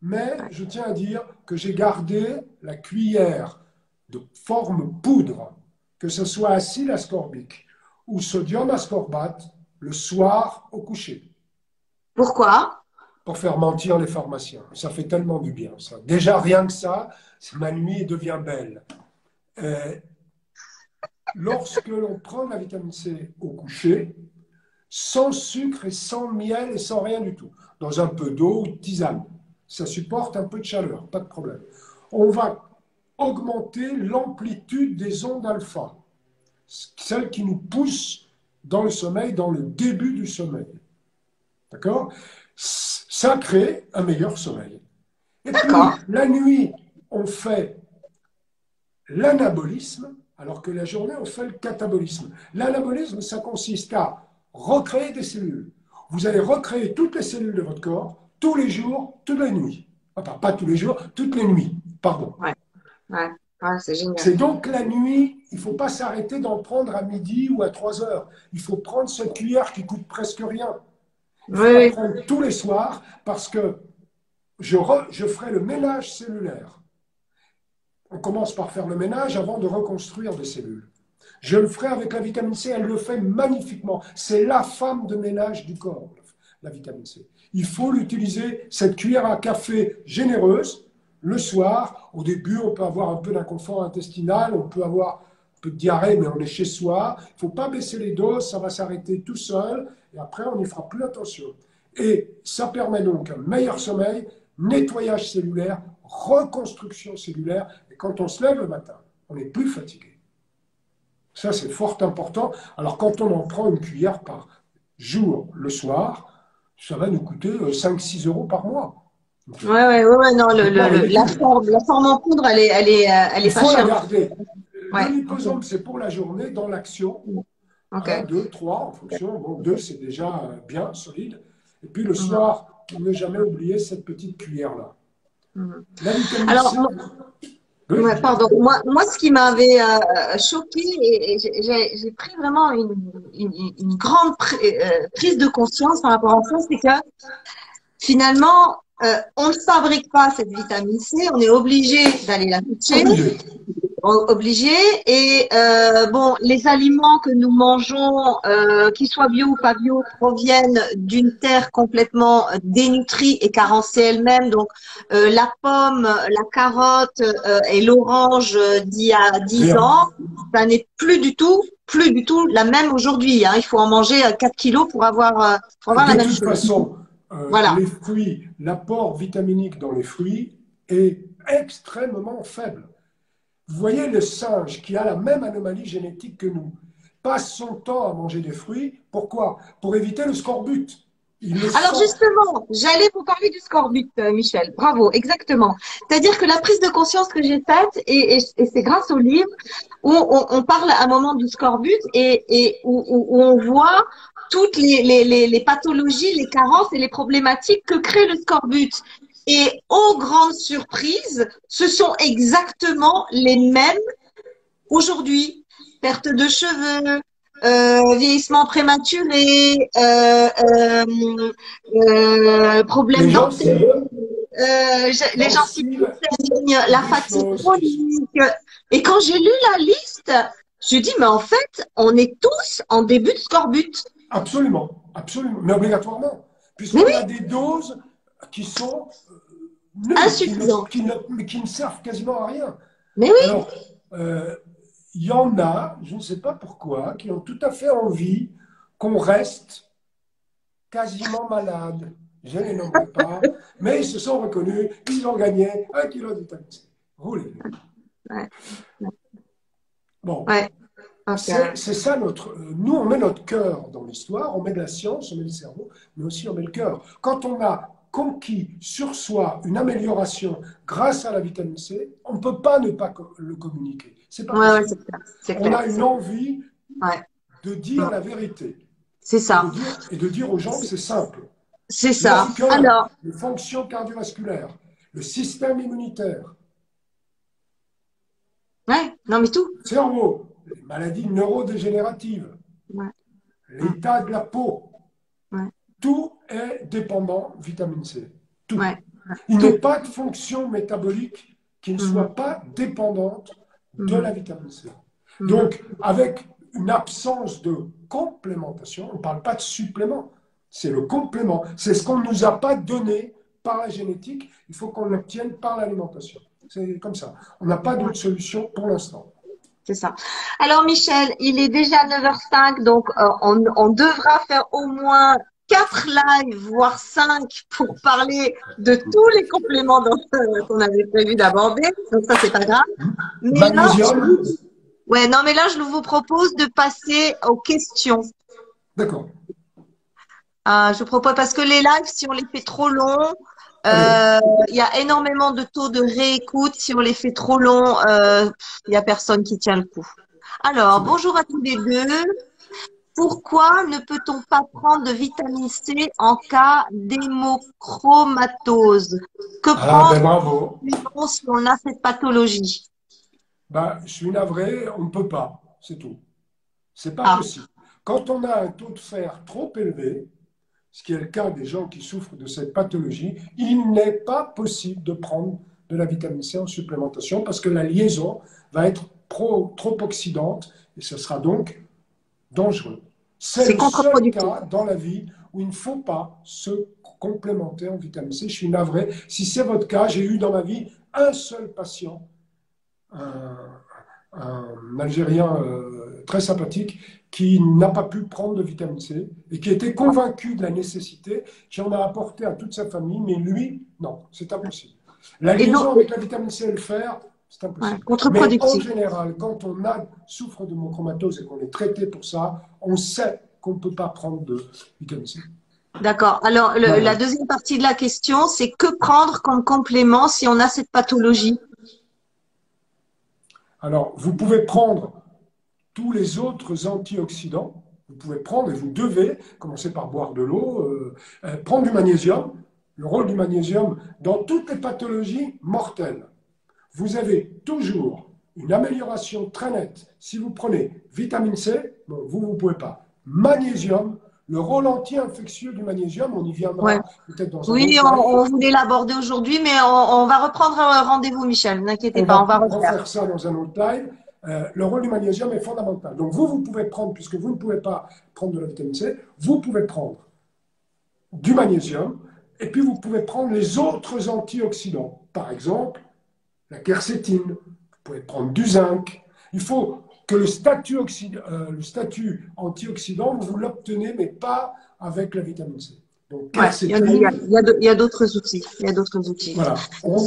Mais je tiens à dire que j'ai gardé la cuillère de forme poudre, que ce soit acide ascorbique ou sodium ascorbate, le soir au coucher. Pourquoi? Pour faire mentir les pharmaciens. Ça fait tellement du bien, ça. Déjà, rien que ça, ma nuit devient belle. Euh, lorsque l'on prend la vitamine C au coucher, sans sucre et sans miel et sans rien du tout, dans un peu d'eau ou de tisane, ça supporte un peu de chaleur, pas de problème. On va augmenter l'amplitude des ondes alpha, celles qui nous poussent dans le sommeil, dans le début du sommeil. D'accord? Ça crée un meilleur sommeil. Et puis, la nuit, on fait l'anabolisme, alors que la journée, on fait le catabolisme. L'anabolisme, ça consiste à recréer des cellules. Vous allez recréer toutes les cellules de votre corps, tous les jours, toutes les nuits. Enfin, pas tous les jours, toutes les nuits, pardon c'est donc la nuit, il ne faut pas s'arrêter d'en prendre à midi ou à 3 heures. Il faut prendre cette cuillère qui coûte presque rien. Il faut la prendre tous les soirs parce que je, je ferai le ménage cellulaire. On commence par faire le ménage avant de reconstruire des cellules. Je le ferai avec la vitamine C, elle le fait magnifiquement. C'est la femme de ménage du corps, la vitamine C. Il faut l'utiliser, cette cuillère à café généreuse, le soir. Au début, on peut avoir un peu d'inconfort intestinal, on peut avoir un peu de diarrhée, mais on est chez soi. Il ne faut pas baisser les doses, ça va s'arrêter tout seul, et après, on n'y fera plus attention. Et ça permet donc un meilleur sommeil, nettoyage cellulaire, reconstruction cellulaire, et quand on se lève le matin, on n'est plus fatigué. Ça, c'est fort important. Alors, quand on en prend une cuillère par jour le soir, ça va nous coûter 5-6 euh, euros par mois. Ouais, ouais, ouais, non, le, le, la, forme, la forme en poudre, elle est, elle est, euh, elle est Il pas faut la garder. C'est pour la journée, dans l'action. Okay. 2, 3 en fonction. Bon, 2, c'est déjà euh, bien, solide. Et puis le soir, ne jamais oublier cette petite cuillère-là. Mhm. Alors, moi, pardon. Moi, moi, ce qui m'avait euh, choqué, et, j'ai pris vraiment une, une, une grande prise de conscience par rapport à ça, c'est que finalement, euh, on ne fabrique pas cette vitamine C, on est obligé d'aller la chercher. Obligé. Et euh, bon, les aliments que nous mangeons, euh, qu'ils soient bio ou pas bio, proviennent d'une terre complètement dénutrie et carencée elle-même. Donc, la pomme, la carotte et l'orange d'il y a 10 ans, ça n'est plus du tout, plus du tout la même aujourd'hui. Hein. Il faut en manger 4 kilos pour avoir, pour avoir la même chose. Façon, euh, les fruits, l'apport vitaminique dans les fruits est extrêmement faible. Vous voyez le singe qui a la même anomalie génétique que nous passe son temps à manger des fruits. Pourquoi? Pour éviter le scorbut. Alors justement, j'allais vous parler du scorbut, euh, Michel. Bravo, exactement. C'est-à-dire que la prise de conscience que j'ai faite, et, c'est grâce au livre, où on, parle à un moment du scorbut et, où, on voit toutes les, pathologies, les carences et les problématiques que crée le scorbut. Et aux grandes surprises, ce sont exactement les mêmes aujourd'hui. Perte de cheveux, euh, vieillissement prématuré, euh, euh, euh problèmes dentaires, euh, les gens saignent, la fatigue chronique. Et quand j'ai lu la liste, je dis mais en fait, on est tous en début de scorbut. Absolument, absolument, mais obligatoirement, puisqu'on a des doses qui sont insuffisantes, qui ne, qui ne, servent quasiment à rien. Mais oui. Alors, il y en a, je ne sais pas pourquoi, qui ont tout à fait envie qu'on reste quasiment malade. Je ne les nommerai pas, mais ils se sont reconnus, ils ont gagné un kilo de vitamine C. Roulez. Bon. C'est ça notre. Nous, on met notre cœur dans l'histoire, on met de la science, on met le cerveau, mais aussi on met le cœur. Quand on a conquis sur soi une amélioration grâce à la vitamine C, on ne peut pas ne pas le communiquer. C'est pas ouais, On a une envie de dire la vérité. C'est ça. Et de, dire, aux gens que c'est simple. C'est ça. Alors, les fonctions cardiovasculaires, le système immunitaire. Ouais, non mais tout. Cerveau, les maladies neurodégénératives, l'état de la peau, tout est dépendant vitamine C. Tout. Il n'y a pas de fonction métabolique qui ne soit pas dépendante de mhm. la vitamine C. Mhm. Donc, avec une absence de complémentation, on ne parle pas de supplément, c'est le complément. C'est ce qu'on ne nous a pas donné par la génétique, il faut qu'on l'obtienne par l'alimentation. C'est comme ça. On n'a pas d'autre solution pour l'instant. C'est ça. Alors Michel, il est déjà 9h05, donc euh, on, on, devra faire au moins quatre lives, voire cinq, pour parler de tous les compléments qu'on avait prévu d'aborder. Donc ça, c'est pas grave. Mais là, ouais, non, mais là, je vous propose de passer aux questions. D'accord. Euh, je propose parce que les lives, si on les fait trop longs, euh, il y a énormément de taux de réécoute. Si on les fait trop longs, euh, il n'y a personne qui tient le coup. Alors, bonjour à tous les deux. Pourquoi ne peut-on pas prendre de vitamine C en cas d'hémochromatose Que ah, ben si on a cette pathologie? Ben, Je suis navré, on ne peut pas, c'est tout. C'est pas ah. possible. Quand on a un taux de fer trop élevé, ce qui est le cas des gens qui souffrent de cette pathologie, il n'est pas possible de prendre de la vitamine C en supplémentation parce que la liaison va être trop, trop oxydante et ce sera donc dangereux. C'est le seul cas dans la vie où il ne faut pas se complémenter en vitamine C. Je suis navré. Si c'est votre cas, j'ai eu dans ma vie un seul patient, un, Algérien euh, très sympathique, qui n'a pas pu prendre de vitamine C et qui était convaincu de la nécessité, qui en a apporté à toute sa famille, mais lui, non, c'est impossible. La liaison avec la vitamine C et le fer, c'est impossible. Mais en général, quand on a, souffre de monochromatose et qu'on est traité pour ça, on sait qu'on ne peut pas prendre de vitamine C. D'accord. Alors, la deuxième partie de la question, c'est que prendre comme complément si on a cette pathologie? Alors, vous pouvez prendre tous les autres antioxydants. Vous pouvez prendre, et vous devez, commencer par boire de l'eau, euh, euh, prendre du magnésium. Le rôle du magnésium dans toutes les pathologies mortelles vous avez toujours une amélioration très nette. Si vous prenez vitamine C, vous, vous ne pouvez pas. Magnésium, le rôle anti-infectieux du magnésium, on y viendra peut-être dans un Oui, on, voulait l'aborder aujourd'hui, mais on, va reprendre un rendez-vous, Michel. N'inquiétez pas, on va refaire. ça dans un autre live. Euh, le rôle du magnésium est fondamental. Donc vous, vous pouvez prendre, puisque vous ne pouvez pas prendre de la vitamine C, vous pouvez prendre du magnésium, et puis vous pouvez prendre les autres antioxydants. Par exemple, la quercétine, vous pouvez prendre du zinc. Il faut que le statut, euh, le statut antioxydant, vous l'obtenez, mais pas avec la vitamine C. il y a, d'autres outils. Il y a d'autres outils.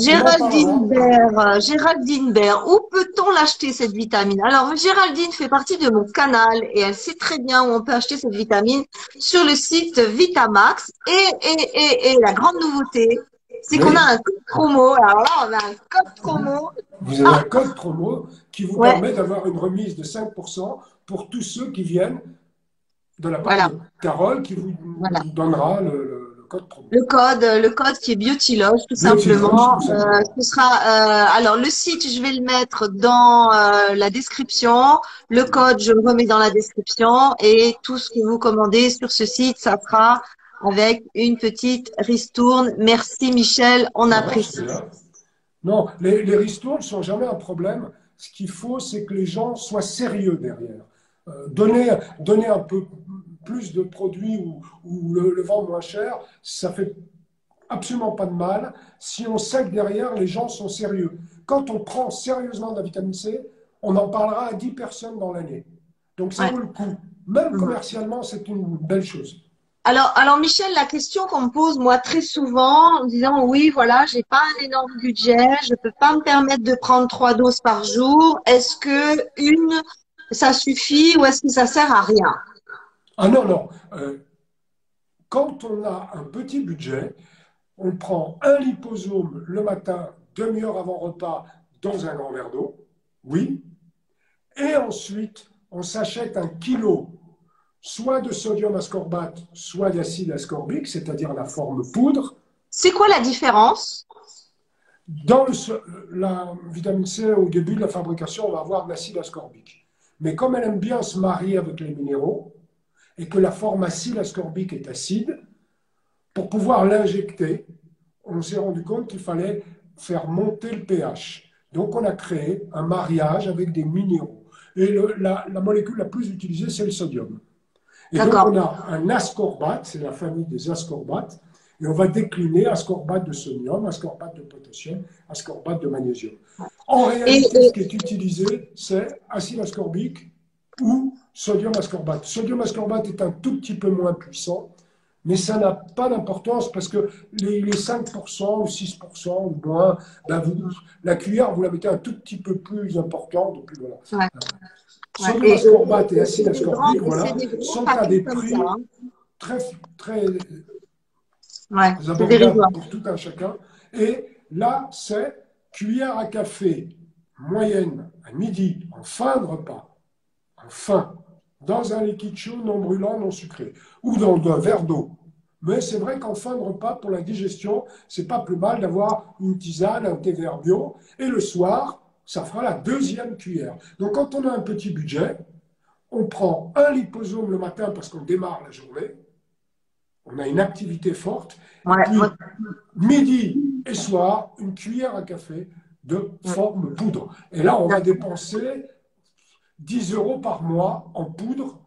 Géraldine Baird, Géraldine où peut-on l'acheter cette vitamine? Alors Géraldine fait partie de mon canal et elle sait très bien où on peut acheter cette vitamine sur le site Vitamax. Et, et, et, la grande nouveauté, c'est qu'on a un code promo. Alors là, on a un code promo. Vous avez un code promo qui vous permet d'avoir une remise de 5% pour tous ceux qui viennent de la part de Carole qui vous, donnera le, code promo. Le code, le code qui est Biotiloge, tout simplement. Euh, ce sera, euh, alors le site, je vais le mettre dans euh, la description. Le code, je le remets dans la description et tout ce que vous commandez sur ce site, ça sera avec une petite ristourne. Merci Michel, on apprécie. Non, les, les ristournes ne sont jamais un problème. Ce qu'il faut, c'est que les gens soient sérieux derrière. Euh, donner, donner un peu plus de produits ou, le, vendre moins cher, ça fait absolument pas de mal si on sait que derrière, les gens sont sérieux. Quand on prend sérieusement de la vitamine C, on en parlera à 10 personnes dans l'année. Donc ça vaut le coup. Même commercialement, c'est une belle chose. Alors, alors Michel, la question qu'on me pose moi très souvent, en disant oui, voilà, j'ai pas un énorme budget, je peux pas me permettre de prendre trois doses par jour. Est-ce que une, ça suffit ou est-ce que ça sert à rien? Ah non, non. Euh, quand on a un petit budget, on prend un liposome le matin, demi-heure avant repas, dans un grand verre d'eau, oui, et ensuite on s'achète un kilo soit de sodium ascorbate, soit d'acide ascorbique, c'est-à-dire la forme poudre. C'est quoi la différence? Dans la vitamine C, au début de la fabrication, on va avoir de l'acide ascorbique. Mais comme elle aime bien se marier avec les minéraux, et que la forme acide ascorbique est acide, pour pouvoir l'injecter, on s'est rendu compte qu'il fallait faire monter le pH. Donc on a créé un mariage avec des minéraux. Et la molécule la plus utilisée, c'est le sodium. Et donc, on a un ascorbate, c'est la famille des ascorbates, et on va décliner ascorbate de sodium, ascorbate de potassium, ascorbate de magnésium. En réalité, ce qui est utilisé, c'est acide ascorbique ou sodium ascorbate. Sodium ascorbate est un tout petit peu moins puissant, mais ça n'a pas d'importance parce que les, 5% ou 6% ou moins, ben la cuillère, vous la mettez un tout petit peu plus important. Donc voilà. Sodium ascorbate et acide ascorbique, voilà, sont à des prix hein. très, très abordables pour tout un chacun. Et là, c'est cuillère à café moyenne à midi en fin de repas, en fin, dans un liquide chaud non brûlant, non sucré, ou dans un verre d'eau. Mais c'est vrai qu'en fin de repas, pour la digestion, c'est pas plus mal d'avoir une tisane, un thé vert bio. Et le soir, ça fera la deuxième cuillère. Donc quand on a un petit budget, on prend un liposome le matin parce qu'on démarre la journée, on a une activité forte, puis midi et soir, une cuillère à café de forme poudre. Et là, on va dépenser 10 euros par mois en poudre.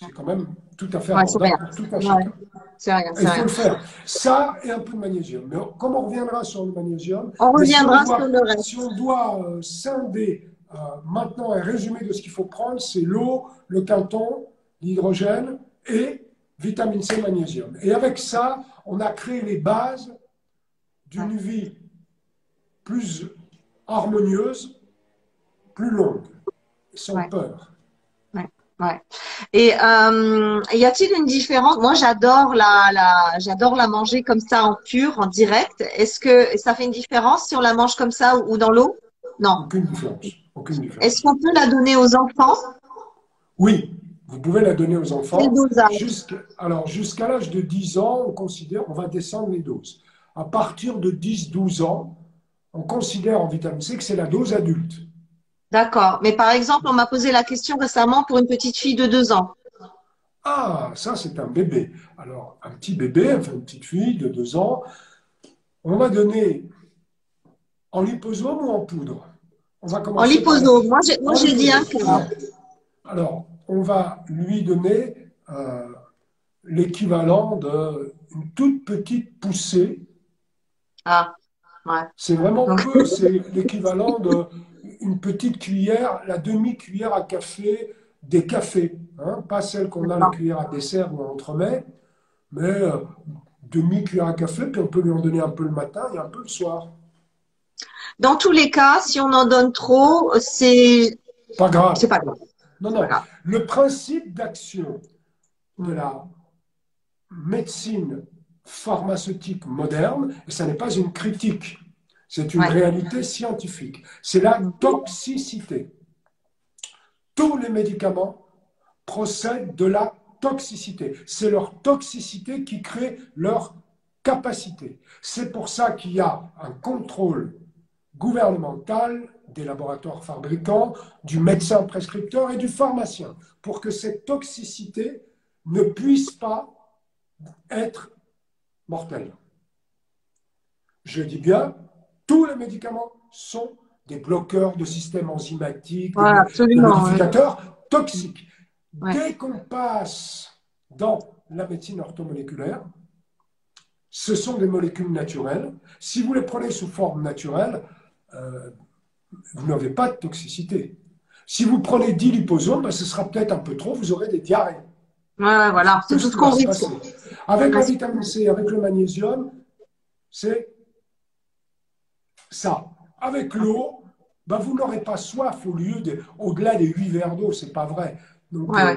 C'est quand même tout à fait abordable pour tout chacun. Rien, Il faut le faire. Ça et un peu de magnésium. Mais comme on reviendra sur le magnésium, on reviendra sur le reste. Si on doit euh, scinder euh, maintenant un résumé de ce qu'il faut prendre, c'est l'eau, le canton, l'hydrogène et vitamine C, magnésium. Et avec ça, on a créé les bases d'une vie plus harmonieuse, plus longue, sans peur. Ouais. Et euh, y a-t-il une différence? Moi, j'adore la, la j'adore la manger comme ça en pur, en direct. Est-ce que ça fait une différence si on la mange comme ça ou dans l'eau? Non. Aucune différence. Aucune différence. Est-ce qu'on peut la donner aux enfants? Oui, vous pouvez la donner aux enfants. Jusqu'à, alors, jusqu'à l'âge de 10 ans, on considère, on va descendre les doses. À partir de 10-12 ans, on considère en vitamine C que c'est la dose adulte. D'accord. Mais par exemple, on m'a posé la question récemment pour une petite fille de deux ans. Ah, ça, c'est un bébé. Alors, un petit bébé, enfin une petite fille de deux ans, on va donner en liposome ou en poudre? On va En liposome. Moi, j'ai dit un Alors, on va lui donner euh, l'équivalent d'une toute petite poussée. Ah, ouais. C'est vraiment peu, c'est l'équivalent de une petite cuillère, la demi-cuillère à café des cafés, hein, pas celle qu'on a la cuillère à dessert on entremet, mais euh, demi-cuillère à café, puis on peut lui en donner un peu le matin et un peu le soir. Dans tous les cas, si on en donne trop, c'est Pas grave. c'est pas grave. Non, non. grave. Le principe d'action de la médecine pharmaceutique moderne, et ça n'est pas une critique, c'est une Ouais. réalité scientifique, c'est la toxicité. Tous les médicaments procèdent de la toxicité. C'est leur toxicité qui crée leur capacité. C'est pour ça qu'il y a un contrôle gouvernemental des laboratoires fabricants, du médecin prescripteur et du pharmacien, pour que cette toxicité ne puisse pas être mortelle. Je dis bien, tous les médicaments sont des bloqueurs de système enzymatique, Ouais, des- ouais. modificateurs toxiques. Ouais. Dès qu'on passe dans la médecine orthomoléculaire, ce sont des molécules naturelles. Si vous les prenez sous forme naturelle, euh, vous n'avez pas de toxicité. Si vous prenez 10 liposomes, ben, ce sera peut-être un peu trop, vous aurez des diarrhées. Ouais, voilà, c'est tout ce qu'on. Avec la vitamine C, avec le magnésium, c'est ça. Avec l'eau, ben, vous n'aurez pas soif au lieu de, au-delà des 8 verres d'eau, c'est pas vrai. Donc, Ouais, euh,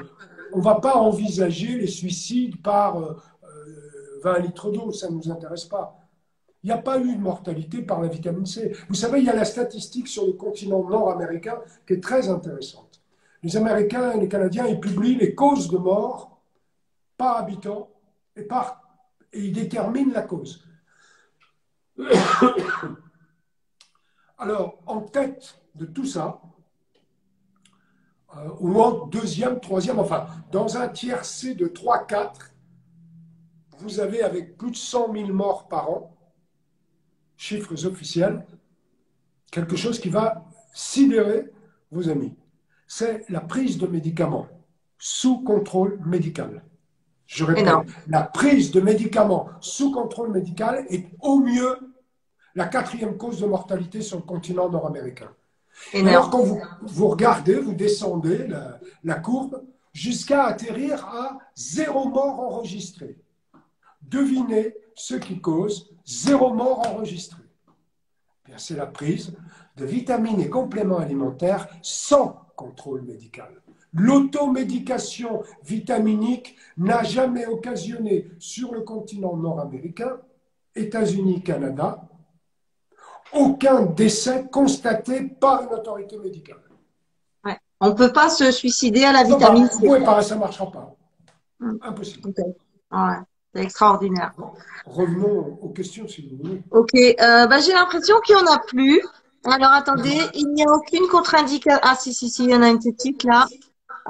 on ne va pas envisager les suicides par euh, euh, 20 litres d'eau, ça ne nous intéresse pas. Il n'y a pas eu de mortalité par la vitamine C. Vous savez, il y a la statistique sur le continent nord-américain qui est très intéressante. Les Américains et les Canadiens, ils publient les causes de mort par habitant et, par, et ils déterminent la cause. Alors, en tête de tout ça, euh, ou en deuxième, troisième, enfin, dans un tiercé de 3-4, vous avez avec plus de 100 000 morts par an, chiffres officiels, quelque chose qui va sidérer vos amis. C'est la prise de médicaments sous contrôle médical. Je répète, la prise de médicaments sous contrôle médical est au mieux la quatrième cause de mortalité sur le continent nord-américain. Alors quand vous, vous regardez, vous descendez la, la courbe jusqu'à atterrir à zéro mort enregistré. Devinez ce qui cause zéro mort enregistré. Bien, C'est la prise de vitamines et compléments alimentaires sans contrôle médical. L'automédication vitaminique n'a jamais occasionné sur le continent nord-américain, États-Unis, Canada, aucun décès constaté par une autorité médicale. On ne peut pas se suicider à la Non, vitamine bah, C. Pouvez pas, ça ne marchera pas. Hmm. Impossible. Ouais, c'est extraordinaire. Revenons aux questions si vous voulez. Ok, euh, bah, j'ai l'impression qu'il n'y en a plus. Alors attendez, il n'y a aucune contre-indication. Ah si, si, si, il y en a une petite là.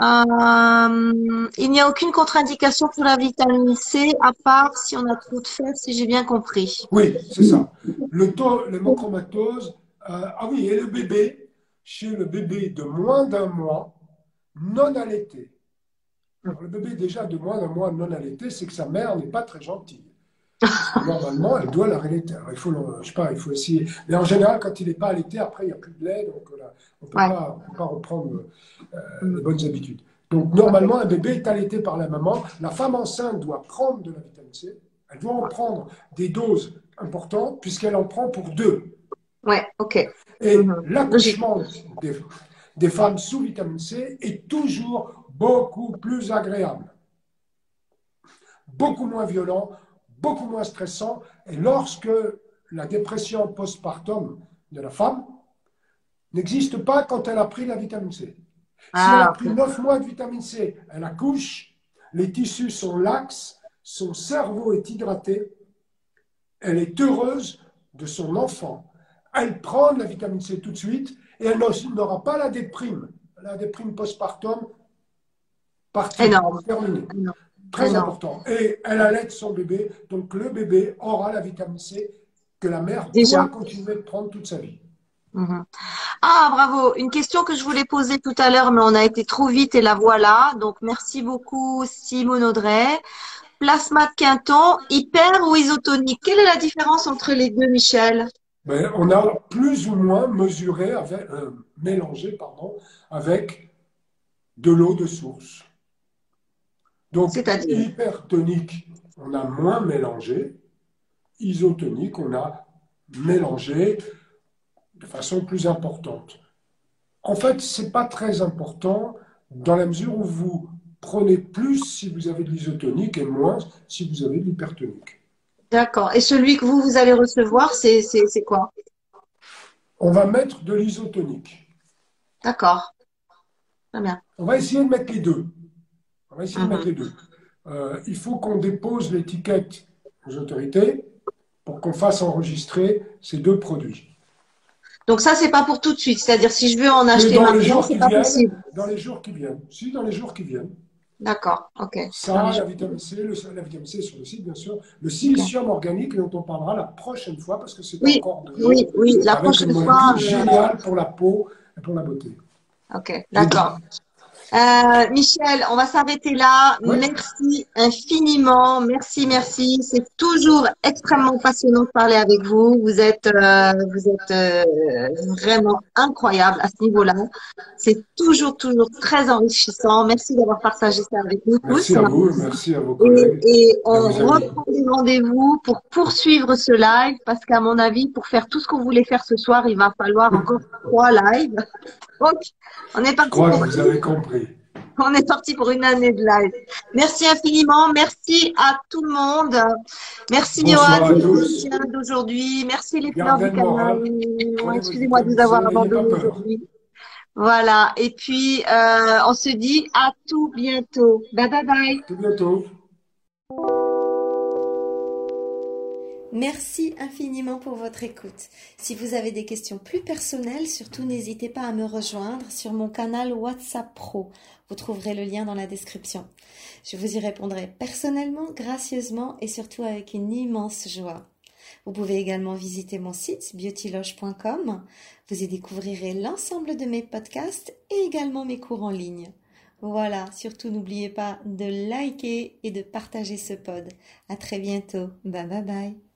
Euh, il n'y a aucune contre-indication pour la vitamine C, à part si on a trop de fer, si j'ai bien compris. Oui, c'est ça. Le taux, l'hémochromatose, euh, ah oui, et le bébé, chez le bébé de moins d'un mois, non allaité. Alors, le bébé déjà de moins d'un mois non allaité, c'est que sa mère n'est pas très gentille. Normalement, elle doit la allaiter. Alors, il faut, le- je sais pas, il faut essayer. Mais en général, quand il n'est pas allaité, après, il n'y a plus de lait, donc on ne peut, Ouais. pas- on peut pas reprendre euh, les bonnes habitudes. Donc, normalement, un bébé est allaité par la maman. La femme enceinte doit prendre de la vitamine C. Elle doit en prendre des doses importantes, puisqu'elle en prend pour deux. Ouais, ok. Et Mhm. l'accouchement des, des femmes sous vitamine C est toujours beaucoup plus agréable, beaucoup moins violent, beaucoup moins stressant. Et lorsque la dépression postpartum de la femme n'existe pas quand elle a pris la vitamine C. Si elle a Ah, pris 9 mois de vitamine C, elle accouche, les tissus sont laxes, son cerveau est hydraté, elle est heureuse de son enfant. Elle prend de la vitamine C tout de suite et elle n'aura pas la déprime. La déprime postpartum, partie, terminée. Très important. Et elle allait son bébé, donc le bébé aura la vitamine C que la mère Déjà. doit continuer de prendre toute sa vie. Mhm. Ah, bravo. Une question que je voulais poser tout à l'heure, mais on a été trop vite et la voilà. Donc, merci beaucoup, Simone Audrey. Plasma de Quinton, hyper ou isotonique? Quelle est la différence entre les deux, Michel? Ben, on a plus ou moins mesuré, avec, euh, mélangé pardon, avec de l'eau de source. Donc, hypertonique, on a moins mélangé. Isotonique, on a mélangé de façon plus importante. En fait, ce n'est pas très important dans la mesure où vous prenez plus si vous avez de l'isotonique et moins si vous avez de l'hypertonique. D'accord. Et celui que vous, vous allez recevoir, c'est quoi? On va mettre de l'isotonique. D'accord. Très bien. On va essayer de mettre les deux. On va essayer de Mhm. mettre les deux. Euh, il faut qu'on dépose l'étiquette aux autorités pour qu'on fasse enregistrer ces deux produits. Donc ça, c'est pas pour tout de suite. C'est-à-dire, si je veux en acheter maintenant, c'est pas viennent, possible. dans les jours qui viennent. Si, dans les jours qui viennent. D'accord. Ok. Ça, la vitamine C, le, la vitamine C sur le site, bien sûr. Le silicium organique dont on parlera la prochaine fois parce que c'est Oui, encore de Oui, oui. La prochaine fois. euh, géniale pour la peau et pour la beauté. Ok. D'accord. Euh, Michel, on va s'arrêter là. Merci infiniment. Merci, merci. C'est toujours extrêmement passionnant de parler avec vous. Vous êtes, euh, vous êtes euh, vraiment incroyable à ce niveau-là. C'est toujours, toujours très enrichissant. Merci d'avoir partagé ça avec nous Merci tous. à vous, merci à vos Et, et on reprend des rendez-vous pour poursuivre ce live parce qu'à mon avis, pour faire tout ce qu'on voulait faire ce soir, il va falloir encore trois lives. Donc, on est Je parti crois pour que vous avez compris. on est parti pour une année de live. Merci infiniment. Merci à tout le monde. Merci Johan d'aujourd'hui. Merci les fleurs du moral. canal. Excusez-moi de vous avoir abandonné aujourd'hui. Voilà. Et puis, euh, on se dit à tout bientôt. Bye bye bye. À tout bientôt. Merci infiniment pour votre écoute. Si vous avez des questions plus personnelles, surtout n'hésitez pas à me rejoindre sur mon canal WhatsApp Pro. Vous trouverez le lien dans la description. Je vous y répondrai personnellement, gracieusement et surtout avec une immense joie. Vous pouvez également visiter mon site beautyloge.com. Vous y découvrirez l'ensemble de mes podcasts et également mes cours en ligne. Voilà, surtout n'oubliez pas de liker et de partager ce pod. À très bientôt. Bye bye bye.